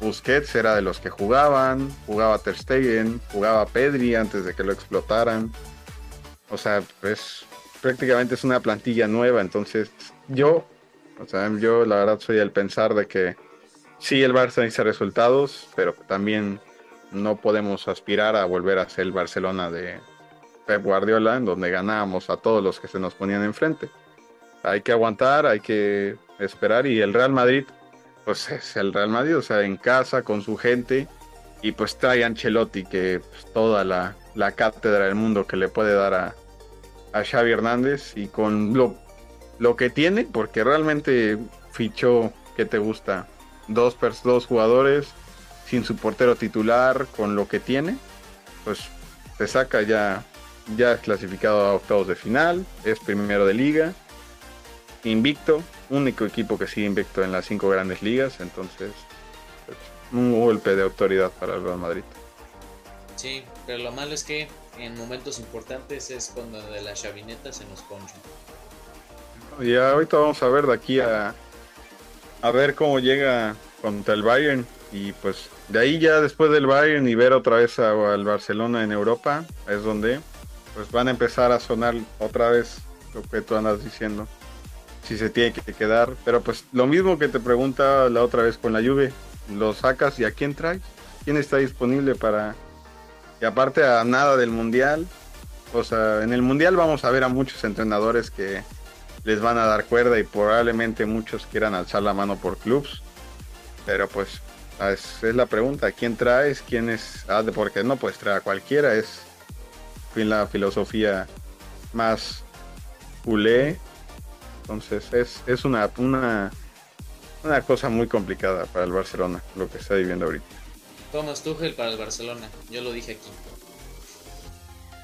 Busquets era de los que jugaban, jugaba Ter Stegen, jugaba Pedri antes de que lo explotaran. O sea, pues prácticamente es una plantilla nueva, entonces yo, o sea, yo la verdad soy el pensar de que sí, el Barça necesita resultados, pero también no podemos aspirar a volver a ser el Barcelona de Pep Guardiola, en donde ganábamos a todos los que se nos ponían enfrente. Hay que aguantar, hay que esperar y el Real Madrid, pues es el Real Madrid, o sea, en casa, con su gente, y pues trae Ancelotti, que pues, toda la, la, cátedra del mundo que le puede dar a, a Xavi Hernández, y con lo, lo que tiene, porque realmente fichó, que te gusta? Dos, dos jugadores sin su portero titular, con lo que tiene, pues se saca ya, ya clasificado a octavos de final, es primero de liga, invicto, único equipo que sigue invicto en las cinco grandes ligas, entonces pues, un golpe de autoridad para el Real Madrid. Sí, pero lo malo es que en momentos importantes es cuando de la chavineta se nos poncha. Y ahorita vamos a ver de aquí a, a ver cómo llega contra el Bayern. Y pues de ahí ya después del Bayern y ver otra vez al Barcelona en Europa es donde pues van a empezar a sonar otra vez lo que tú andas diciendo si se tiene que quedar. Pero pues lo mismo que te pregunta la otra vez con la Juve lo sacas y a quién traes quién está disponible para y aparte a nada del mundial o sea en el mundial vamos a ver a muchos entrenadores que les van a dar cuerda y probablemente muchos quieran alzar la mano por clubs pero pues es, la pregunta, ¿quién traes? ¿Quién es? Ah, porque no puedes traer a cualquiera, es la filosofía más culé. Entonces es, es una, una, una cosa muy complicada para el Barcelona, lo que está viviendo ahorita. Thomas Tuchel para el Barcelona, yo lo dije aquí.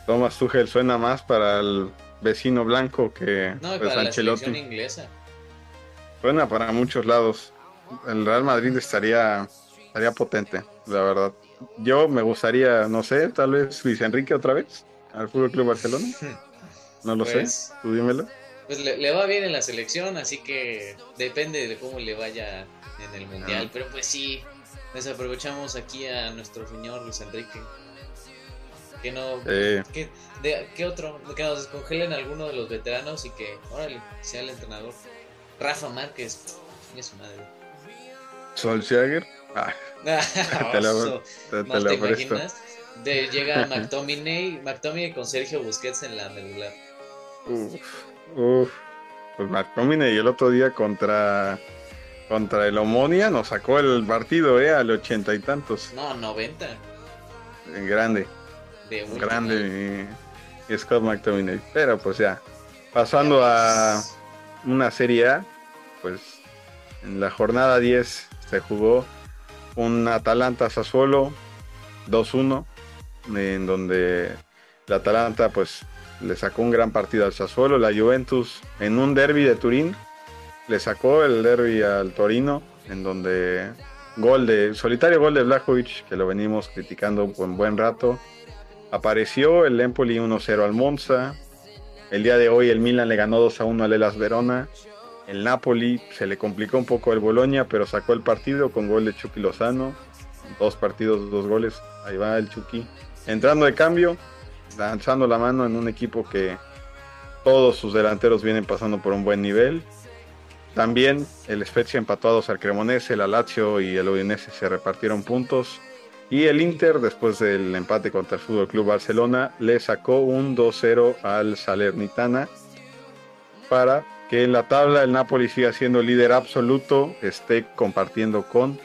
Thomas Tuchel suena más para el vecino blanco que no, para la inglesa. Suena para muchos lados. El Real Madrid estaría Estaría potente, la verdad. Yo me gustaría, no sé, tal vez Luis Enrique otra vez al Fútbol Club Barcelona. No lo sé, pues, tú dímelo. Pues le, va bien en la selección, así que depende de cómo le vaya en el mundial. Ah. Pero pues sí, desaprovechamos aquí a nuestro señor Luis Enrique. Que no. Que, de, ¿Qué otro? Que nos descongelen alguno de los veteranos y que, órale, sea el entrenador. Rafa Márquez, es su madre. Solskjaer. Ah, te, lo, te, imaginas? De, llega McTominay, McTominay con Sergio Busquets en la medular. Uf, uf. Pues McTominay el otro día contra contra el Omonia nos sacó el partido, ¿eh? Al ochenta y tantos. No, noventa. En grande. De grande y, Scott McTominay. Pero pues ya. Pasando a una Serie A, pues en la jornada 10 se jugó un Atalanta Sassuolo 2-1, en donde el Atalanta pues le sacó un gran partido al Sassuolo, la Juventus en un derby de Turín le sacó el derby al Torino, en donde gol de solitario gol de Blajovic, que lo venimos criticando un buen rato. Apareció el Empoli 1-0 al Monza. El día de hoy el Milan le ganó 2-1 al Elas Verona. El Napoli se le complicó un poco el Boloña, pero sacó el partido con gol de Chucky Lozano. Dos partidos, dos goles. Ahí va el Chucky. Entrando de cambio, lanzando la mano en un equipo que todos sus delanteros vienen pasando por un buen nivel. También el Spezia empató a al Cremonese, el Lazio y el Udinese se repartieron puntos. Y el Inter, después del empate contra el Fútbol Club Barcelona, le sacó un 2-0 al Salernitana para que en la tabla el Napoli siga siendo líder absoluto, esté compartiendo con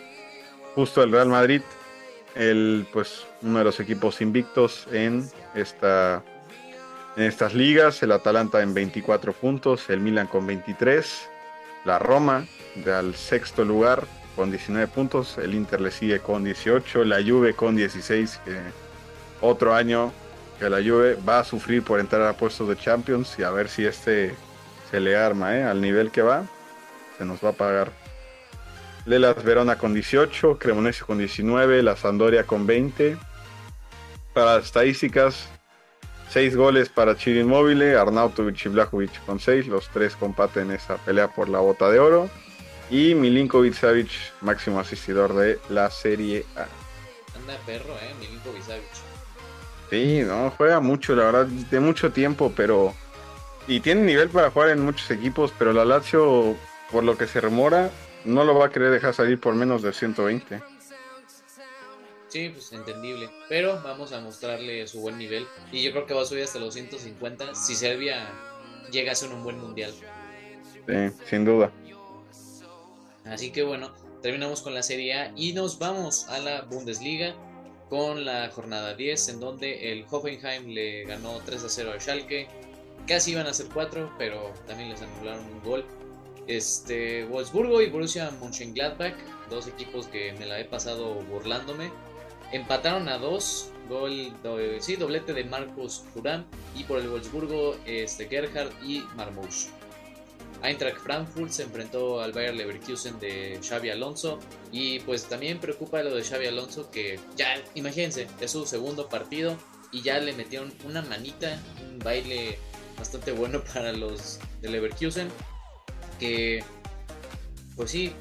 justo el Real Madrid, el pues uno de los equipos invictos en esta en estas ligas, el Atalanta en 24 puntos, el Milan con 23, la Roma al sexto lugar con 19 puntos, el Inter le sigue con 18, la Juve con 16, que otro año que la Juve va a sufrir por entrar a puestos de Champions y a ver si este se le arma, ¿eh? Al nivel que va, se nos va a pagar. Lelas Verona con 18, Cremonese con 19, la Sandoria con 20. Para las estadísticas, 6 goles para Chiri Inmóvil, Arnautovic y Blajovic con 6, los tres comparten esa pelea por la bota de oro. Y Milinkovic Savic, máximo asistidor de la Serie A. Anda perro, eh, Milinkovic Savic. Sí, no, juega mucho, la verdad, de mucho tiempo, pero y tiene nivel para jugar en muchos equipos, pero la Lazio, por lo que se remora, no lo va a querer dejar salir por menos de 120. Sí, pues entendible. Pero vamos a mostrarle su buen nivel. Y yo creo que va a subir hasta los 150 si Serbia llega a ser un buen mundial. Sí, sin duda. Así que bueno, terminamos con la Serie A y nos vamos a la Bundesliga con la jornada 10 en donde el Hoffenheim le ganó 3 a 0 al Schalke. Casi iban a ser 4, pero también les anularon un gol. Este, Wolfsburgo y Borussia Mönchengladbach, dos equipos que me la he pasado burlándome, empataron a 2, gol, sí, doblete de Marcos Thuram y por el Wolfsburgo este, Gerhard y Marmouche. Eintracht Frankfurt se enfrentó al Bayer Leverkusen de Xavi Alonso y pues también preocupa lo de Xavi Alonso que ya, imagínense, es su segundo partido y ya le metieron una manita, un baile bastante bueno para los de Leverkusen que pues sí,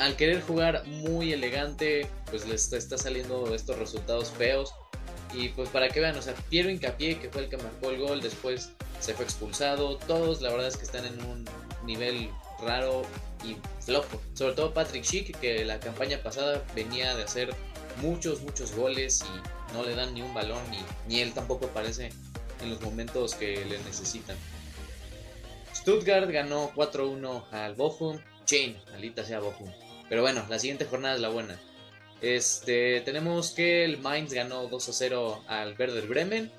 al querer jugar muy elegante, pues les está saliendo estos resultados feos. Y pues para que vean, o sea, Piero Hincapié, que fue el que marcó el gol, después se fue expulsado. Todos, la verdad es que están en un nivel raro y flojo. Sobre todo Patrick Schick, que la campaña pasada venía de hacer muchos, muchos goles y no le dan ni un balón, ni, ni él tampoco aparece en los momentos que le necesitan. Stuttgart ganó 4-1 al Bochum. Chain, maldita sea Bochum. Pero bueno, la siguiente jornada es la buena. Este, tenemos que el Mainz ganó 2-0 al Werder Bremen.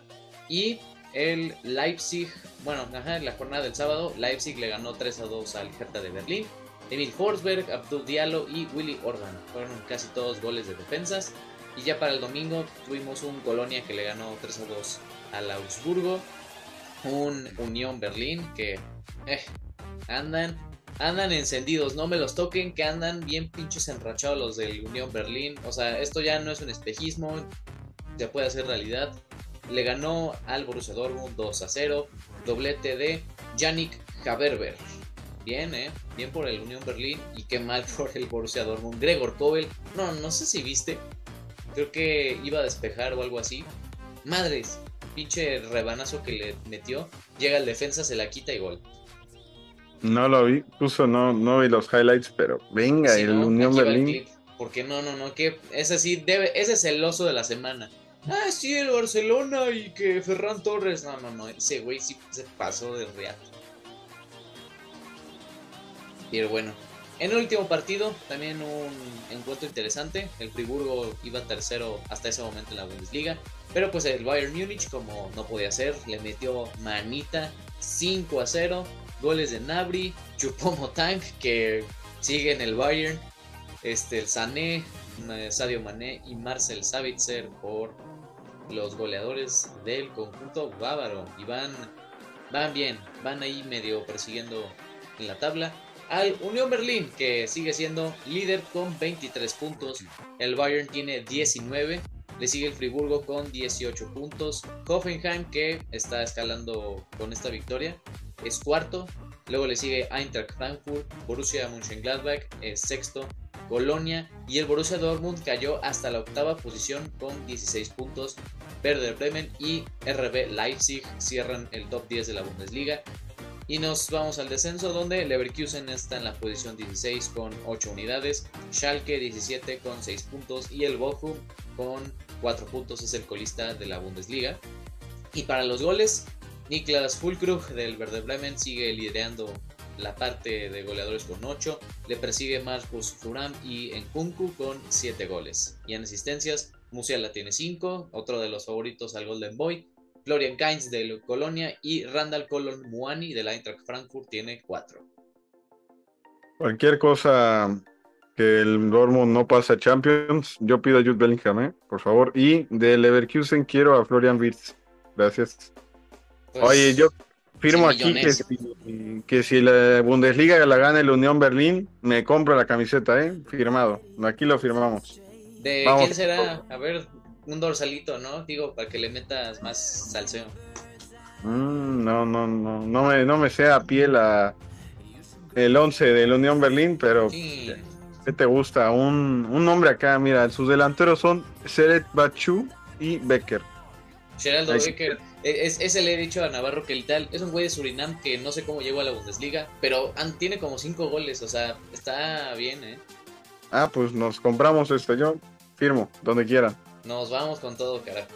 Y el Leipzig, bueno, ajá, en la jornada del sábado, Leipzig le ganó 3-2 al Hertha de Berlín. Emil Forsberg, Abdul Diallo y Willy Orban fueron casi todos goles de defensas. Y ya para el domingo tuvimos un Colonia que le ganó 3-2 al Augsburgo. Un Unión Berlín que eh, andan, andan encendidos, no me los toquen, que andan bien pinches enrachados los del Unión Berlín. O sea, esto ya no es un espejismo, se puede hacer realidad. Le ganó al Borussia Dortmund 2 a 0, doblete de Yannick Haberber. Bien, eh, bien por el Unión Berlín y qué mal por el Borussia Dortmund. Gregor Kobel, no, no sé si viste, creo que iba a despejar o algo así. Madres, pinche rebanazo que le metió, llega el defensa, se la quita y gol. No lo vi, puso no, no vi los highlights, pero venga, el Unión Berlín. Porque no, no, no, que ese sí debe, ese es el oso de la semana. Ah, sí, el Barcelona y que Ferran Torres. No, no, no, ese güey sí se pasó de real. Pero bueno, en el último partido, también un encuentro interesante. El Friburgo iba tercero hasta ese momento en la Bundesliga. Pero pues el Bayern Múnich, como no podía ser, le metió manita 5 a 0 goles de Nabri, Chupomo Tank, que sigue en el Bayern, este, el Sané, Sadio Mané y Marcel Savitzer por los goleadores del conjunto bávaro. Y van, van bien, van ahí medio persiguiendo en la tabla. Al Unión Berlín, que sigue siendo líder con 23 puntos. El Bayern tiene 19. Le sigue el Friburgo con 18 puntos. Hoffenheim, que está escalando con esta victoria, es cuarto. Luego le sigue Eintracht Frankfurt, Borussia Mönchengladbach es sexto, Colonia y el Borussia Dortmund cayó hasta la octava posición con 16 puntos. Werder Bremen y RB Leipzig cierran el top 10 de la Bundesliga. Y nos vamos al descenso donde Leverkusen está en la posición 16 con 8 unidades, Schalke 17 con 6 puntos y el Bochum con 4 puntos es el colista de la Bundesliga. Y para los goles, Niklas Fulkrug del Werder Bremen sigue liderando la parte de goleadores con 8. Le persigue Marcus Thuram y Nkunku con 7 goles. Y en asistencias, Musiala tiene 5, otro de los favoritos al Golden Boy. Florian Kainz del Colonia y Randall Colon Muani del Eintracht Frankfurt tiene 4. Cualquier cosa que el Dortmund no pase a Champions, yo pido a Jude Bellingham, ¿eh? por favor. Y de Leverkusen quiero a Florian Wirtz. Gracias. Pues, Oye, yo firmo aquí que si, la Bundesliga la gana el Unión Berlín, me compro la camiseta, ¿eh? Firmado. Aquí lo firmamos. ¿De quién será? A ver, un dorsalito, ¿no? Digo, para que le metas más salseo. Mm, no, no, no, no me, no me sea a pie la, el 11 del Unión Berlín, pero ¿qué te gusta? Un, un nombre acá, mira, sus delanteros son Seret Bachu y Becker. Geraldo Becker es, ese le he dicho a Navarro que el tal es un güey de Surinam que no sé cómo llegó a la Bundesliga, pero tiene como cinco goles, o sea, está bien, ¿eh? Ah, pues nos compramos esto, yo firmo, donde quiera. Nos vamos con todo, carajo.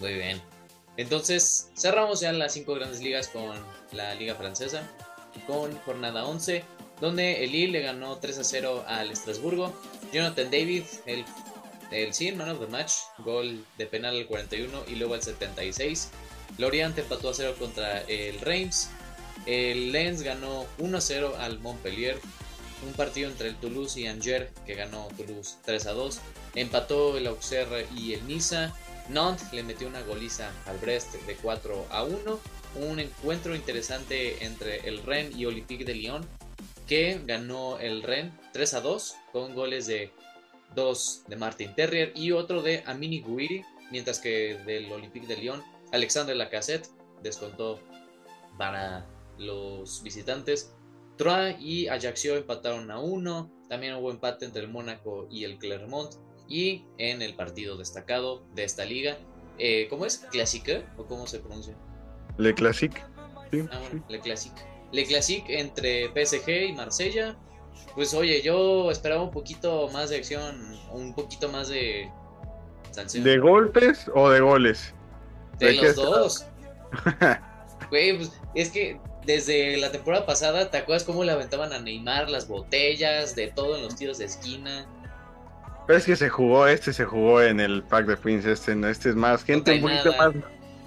Muy bien. Entonces, cerramos ya las cinco grandes ligas con la Liga Francesa, con jornada 11, donde el Lille le ganó 3 a 0 al Estrasburgo. Jonathan David, el el sí, man of the match, gol de penal al 41 y luego al 76. Lorient empató a 0 contra el Reims. El Lens ganó 1 a 0 al Montpellier. Un partido entre el Toulouse y Angers que ganó Toulouse 3 a 2. Empató el Auxerre y el Niza. Nantes le metió una goliza al Brest de 4 a 1. Un encuentro interesante entre el Rennes y Olympique de Lyon que ganó el Rennes 3 a 2 con goles de dos de Martin Terrier y otro de Amini Guiri, mientras que del Olympique de Lyon, Alexandre Lacassette descontó para los visitantes. Troyes y Ajaccio empataron a uno. También hubo empate entre el Mónaco y el Clermont. Y en el partido destacado de esta liga, eh, ¿cómo es? ¿Classique? ¿O cómo se pronuncia? Le Classique. Ah, Le Classique. Le Classique entre PSG y Marsella. Pues oye, yo esperaba un poquito más de acción, un poquito más de ¿De golpes o de goles? De, los dos. Güey, pues es que desde la temporada pasada, ¿te acuerdas cómo le aventaban a Neymar las botellas, de todo en los tiros de esquina? Pero es que se jugó, este se jugó en el Pack de Prince, este, este es más, gente un poquito más,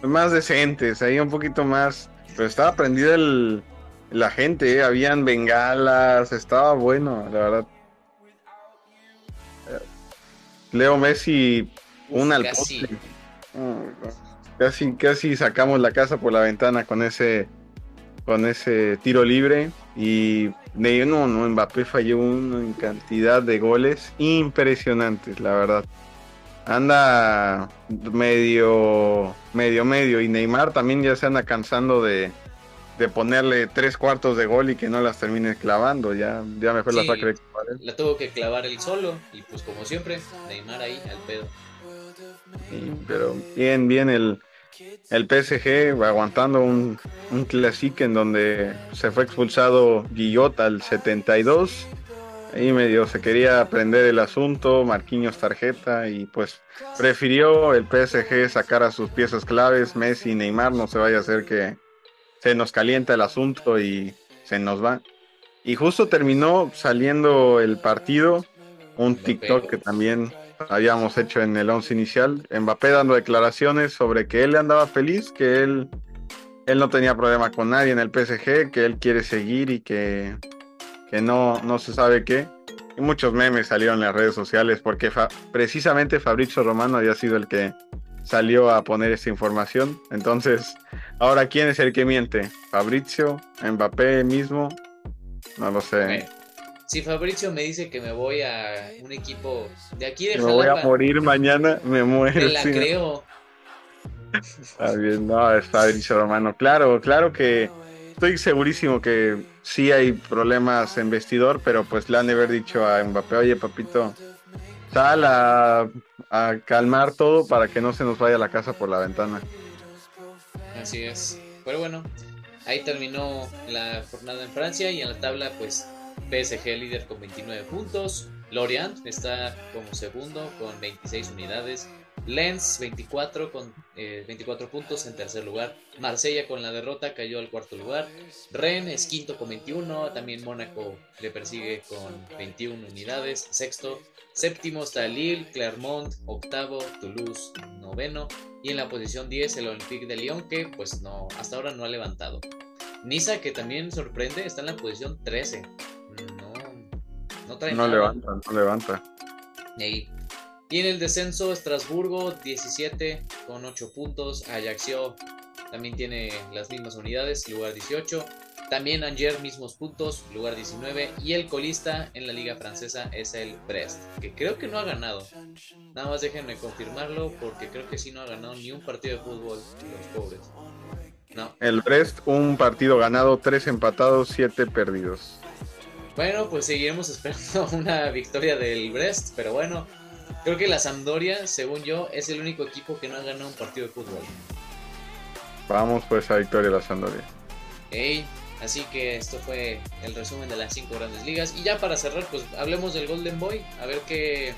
más decentes, ahí un poquito más, pero estaba prendido el, la gente, eh, habían bengalas, estaba bueno, la verdad. Leo Messi, un al casi. casi, casi sacamos la casa por la ventana con ese, con ese tiro libre y no, no, Mbappé falló una cantidad de goles impresionantes, la verdad. Anda medio, medio, medio y Neymar también ya se anda cansando de, de ponerle tres cuartos de gol y que no las termine clavando. Ya, ya mejor la saque La tuvo que clavar él solo y pues como siempre, Neymar ahí al pedo. pero bien, bien el, el PSG aguantando un, un clásico en donde se fue expulsado Guillot al 72. Ahí medio se quería aprender el asunto, Marquinhos tarjeta y pues prefirió el PSG sacar a sus piezas claves, Messi y Neymar, no se vaya a hacer que, se nos calienta el asunto y se nos va. Y justo terminó saliendo el partido, un TikTok que también habíamos hecho en el once inicial, Mbappé dando declaraciones sobre que él andaba feliz, que él, él no tenía problema con nadie en el PSG, que él quiere seguir y que, que no, no se sabe qué. Y muchos memes salieron en las redes sociales porque precisamente Fabrizio Romano había sido el que salió a poner esta información. Entonces, ahora, ¿quién es el que miente? ¿Fabrizio? ¿Mbappé mismo? No lo sé. Si Fabrizio me dice que me voy a un equipo de aquí de Me voy a morir mañana, me muero. Me la creo. Está bien, no, es Fabrizio Romano. Claro, claro que estoy segurísimo que sí hay problemas en vestidor, pero pues le han de haber dicho a Mbappé, oye papito, sal a calmar todo para que no se nos vaya la casa por la ventana. Así es. Pero bueno, ahí terminó la jornada en Francia y en la tabla pues PSG líder con 29 puntos, Lorient está como segundo con 26 unidades, Lens 24 con 24 eh, puntos en tercer lugar. Marsella con la derrota cayó al cuarto lugar. Rennes es quinto con 21. También Mónaco le persigue con 21 unidades. Sexto. Séptimo está Lille, Clermont, octavo, Toulouse, noveno. Y en la posición 10 el Olympique de Lyon que pues no, hasta ahora no ha levantado. Niza que también sorprende está en la posición 13. No, no trae No levanta, no levanta. Y en el descenso, Estrasburgo 17 con 8 puntos. Ajaccio también tiene las mismas unidades, lugar 18. También Angers mismos puntos, lugar 19. Y el colista en la liga francesa es el Brest, que creo que no ha ganado. Nada más déjenme confirmarlo porque creo que sí no ha ganado ni un partido de fútbol los pobres. No. El Brest, un partido ganado, 3 empatados, 7 perdidos. Bueno, pues seguiremos esperando una victoria del Brest, pero bueno, Creo que la Sampdoria, según yo, es el único equipo que no ha ganado un partido de fútbol. Vamos por esa victoria la Sampdoria. Ey, así que esto fue el resumen de las cinco grandes ligas. Y ya para cerrar, pues hablemos del Golden Boy, a ver qué,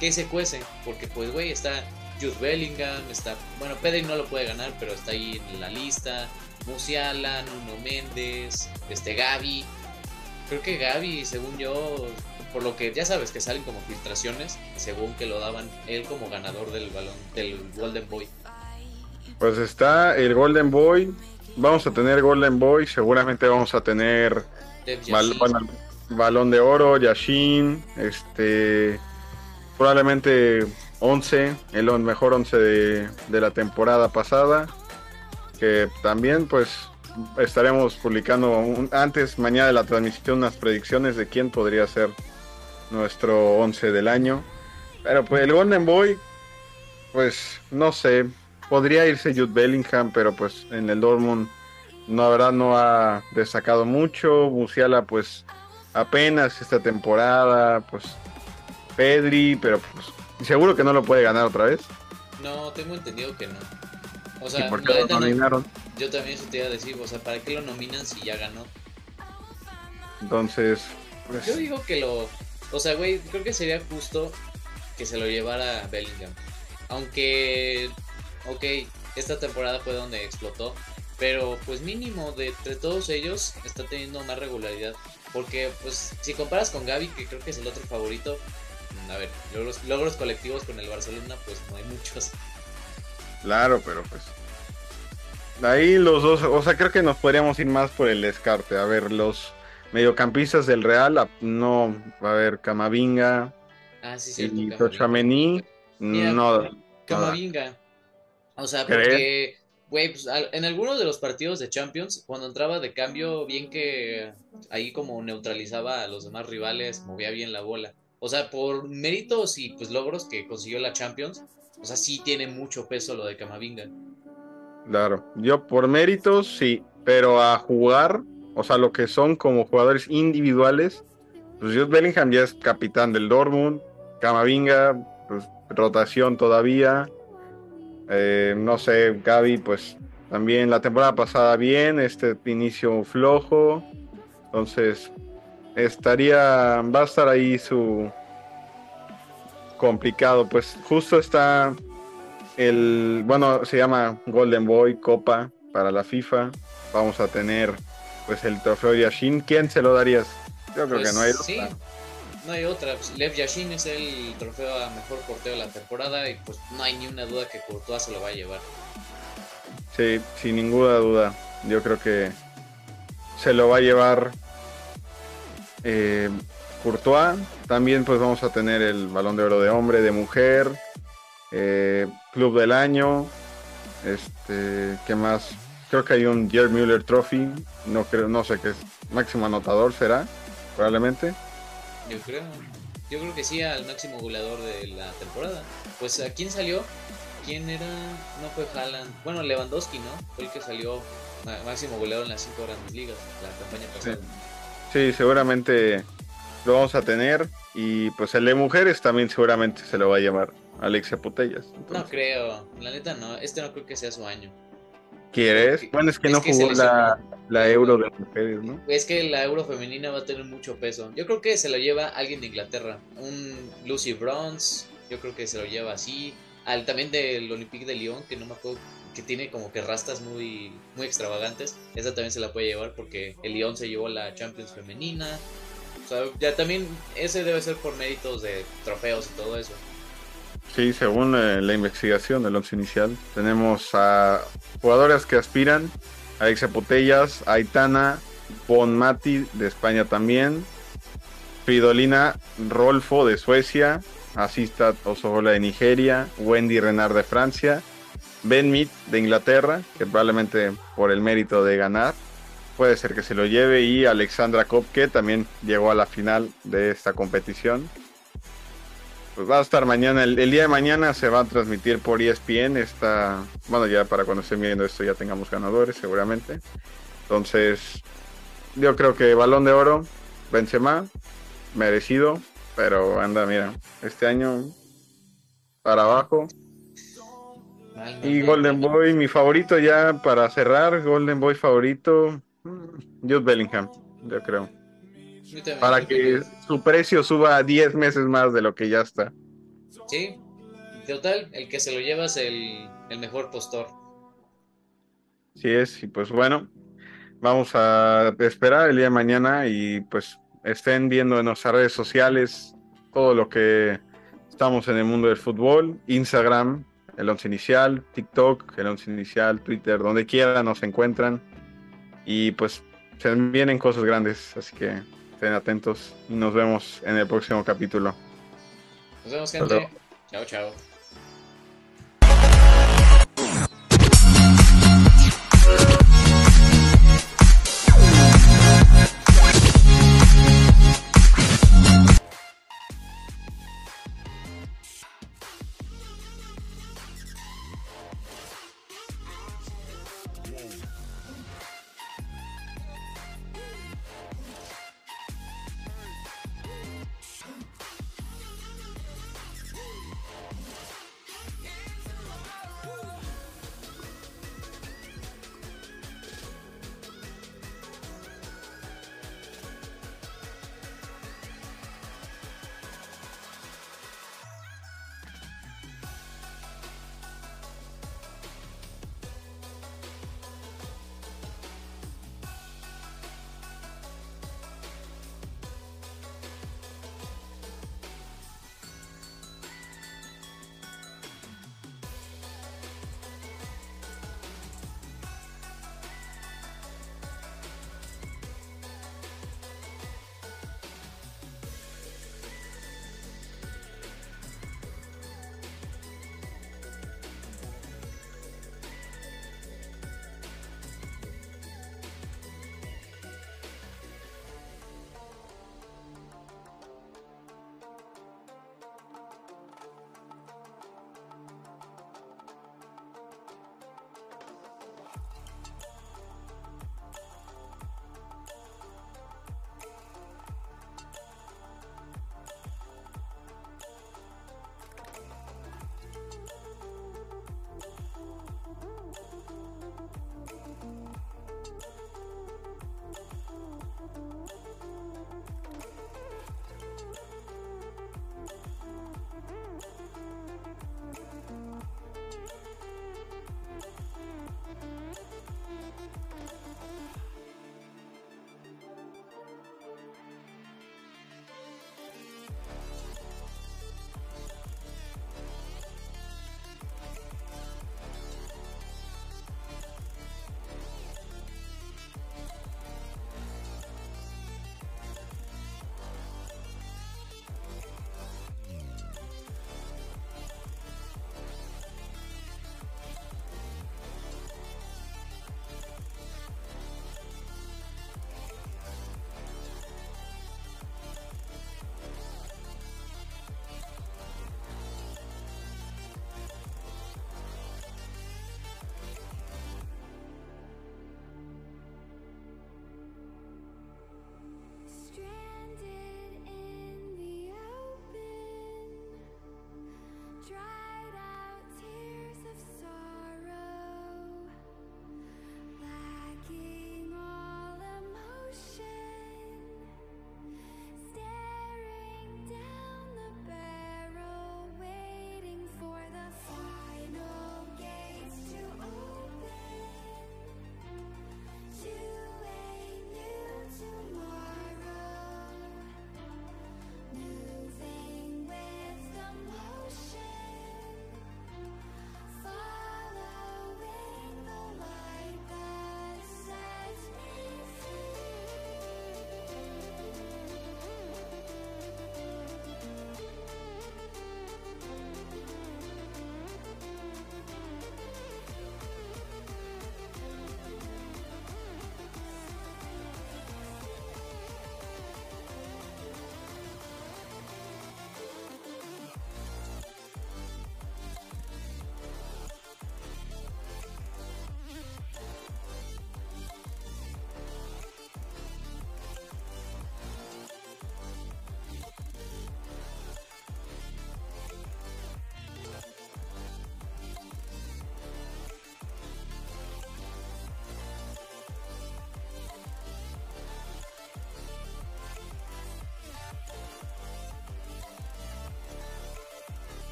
qué se cuece. Porque pues, güey, está Jude Bellingham, está... Bueno, Pedri no lo puede ganar, pero está ahí en la lista. Musiala, Nuno Méndez, este Gaby. Creo que Gaby, según yo, por lo que ya sabes que salen como filtraciones, según que lo daban él como ganador del balón del Golden Boy. Pues está el Golden Boy. Vamos a tener Golden Boy. Seguramente vamos a tener balón de oro, Yashin. Este. Probablemente 11. El mejor 11 de, de la temporada pasada. Que también, pues. Estaremos publicando antes, mañana de la transmisión, unas predicciones de quién podría ser nuestro 11 del año. Pero pues el Golden Boy, pues no sé, podría irse Jude Bellingham, pero pues en el Dortmund no, la verdad no ha destacado mucho. Musiala pues apenas esta temporada, pues Pedri, pero pues seguro que no lo puede ganar otra vez. No, tengo entendido que no. O sea, por qué lo nominaron? yo también eso te iba a decir, o sea, ¿para qué lo nominan si ya ganó? Entonces, pues... Yo digo que lo... O sea, güey, creo que sería justo que se lo llevara Bellingham. Aunque ok, esta temporada fue donde explotó, pero pues mínimo de entre todos ellos está teniendo más regularidad. Porque pues si comparas con Gaby, que creo que es el otro favorito, mm, a ver, logros, logros colectivos con el Barcelona, pues no hay muchos. Claro, pero pues ahí los dos, o sea, creo que nos podríamos ir más por el descarte. A ver, los mediocampistas del Real, no, va a haber Camavinga ah, sí, y Tochamení, no. Camavinga. O sea, porque, güey, pues, en algunos de los partidos de Champions, cuando entraba de cambio, bien que ahí como neutralizaba a los demás rivales, movía bien la bola. O sea, por méritos y pues logros que consiguió la Champions, o sea, sí tiene mucho peso lo de Camavinga. Claro, yo por méritos sí, pero a jugar, o sea, lo que son como jugadores individuales, pues Jude Bellingham ya es capitán del Dortmund, Camavinga, pues rotación todavía, eh, no sé, Gaby, pues también la temporada pasada bien, este inicio flojo. Entonces, estaría, va a estar ahí su complicado. Pues justo está el, bueno, se llama Golden Boy Copa para la FIFA. Vamos a tener pues el trofeo Yashin. ¿Quién se lo darías? Yo creo que no hay. Sí, no hay otra. Lev Yashin es el trofeo a mejor portero de la temporada y pues no hay ni una duda que Courtois se lo va a llevar. Sí, sin ninguna duda. Yo creo que se lo va a llevar eh, Courtois. También pues vamos a tener el balón de oro de hombre, de mujer, eh, club del año. Este, ¿qué más? Creo que hay un Gerd Müller Trophy. No creo, no sé qué es. Máximo anotador será, probablemente. Yo creo. Yo creo que sí al máximo goleador de la temporada. Pues ¿a quién salió? ¿Quién era? No fue Haaland. Bueno, Lewandowski, ¿no? Fue el que salió máximo goleador en las cinco grandes ligas la campaña pasada. Sí. seguramente lo vamos a tener. Y pues el de mujeres también seguramente se lo va a llamar Alexia Putellas. No creo, la neta no, este no creo que sea su año. ¿Quieres? Bueno, es que no jugó la, la, Euro de mujeres, ¿no? Es que la Euro femenina va a tener mucho peso. Yo creo que se lo lleva alguien de Inglaterra. Un Lucy Bronze, yo creo que se lo lleva así. Al, también del Olympique de Lyon, que no me acuerdo, que tiene como que rastas muy, muy extravagantes. Esa también se la puede llevar porque el Lyon se llevó la Champions femenina. O sea, ya también ese debe ser por méritos de trofeos y todo eso. Sí, según eh, la investigación del once inicial, tenemos a jugadores que aspiran, a Alexia Putellas, Aitana, Bon Mati de España también, Fridolina Rolfo de Suecia, Asista Osogola de Nigeria, Wendy Renard de Francia, Ben Mead de Inglaterra, que probablemente por el mérito de ganar puede ser que se lo lleve, y Alexandra Kopke también llegó a la final de esta competición pues va a estar mañana, el, día de mañana se va a transmitir por ESPN, está, bueno, ya para cuando estén viendo esto ya tengamos ganadores seguramente. Entonces, yo creo que balón de oro, Benzema, merecido, pero anda, mira, este año para abajo. y Golden Boy, mi favorito ya para cerrar, Golden Boy favorito, mm, Jude Bellingham, yo creo. Para que su precio suba 10 meses más de lo que ya está. Sí, total, el que se lo lleva es el, el mejor postor. Sí es, y pues bueno, vamos a esperar el día de mañana y pues estén viendo en nuestras redes sociales todo lo que estamos en el mundo del fútbol, Instagram, el once inicial, TikTok, el once inicial, Twitter, donde quiera nos encuentran y pues se vienen cosas grandes, así que estén atentos y nos vemos en el próximo capítulo. Nos vemos gente. Chao, chao.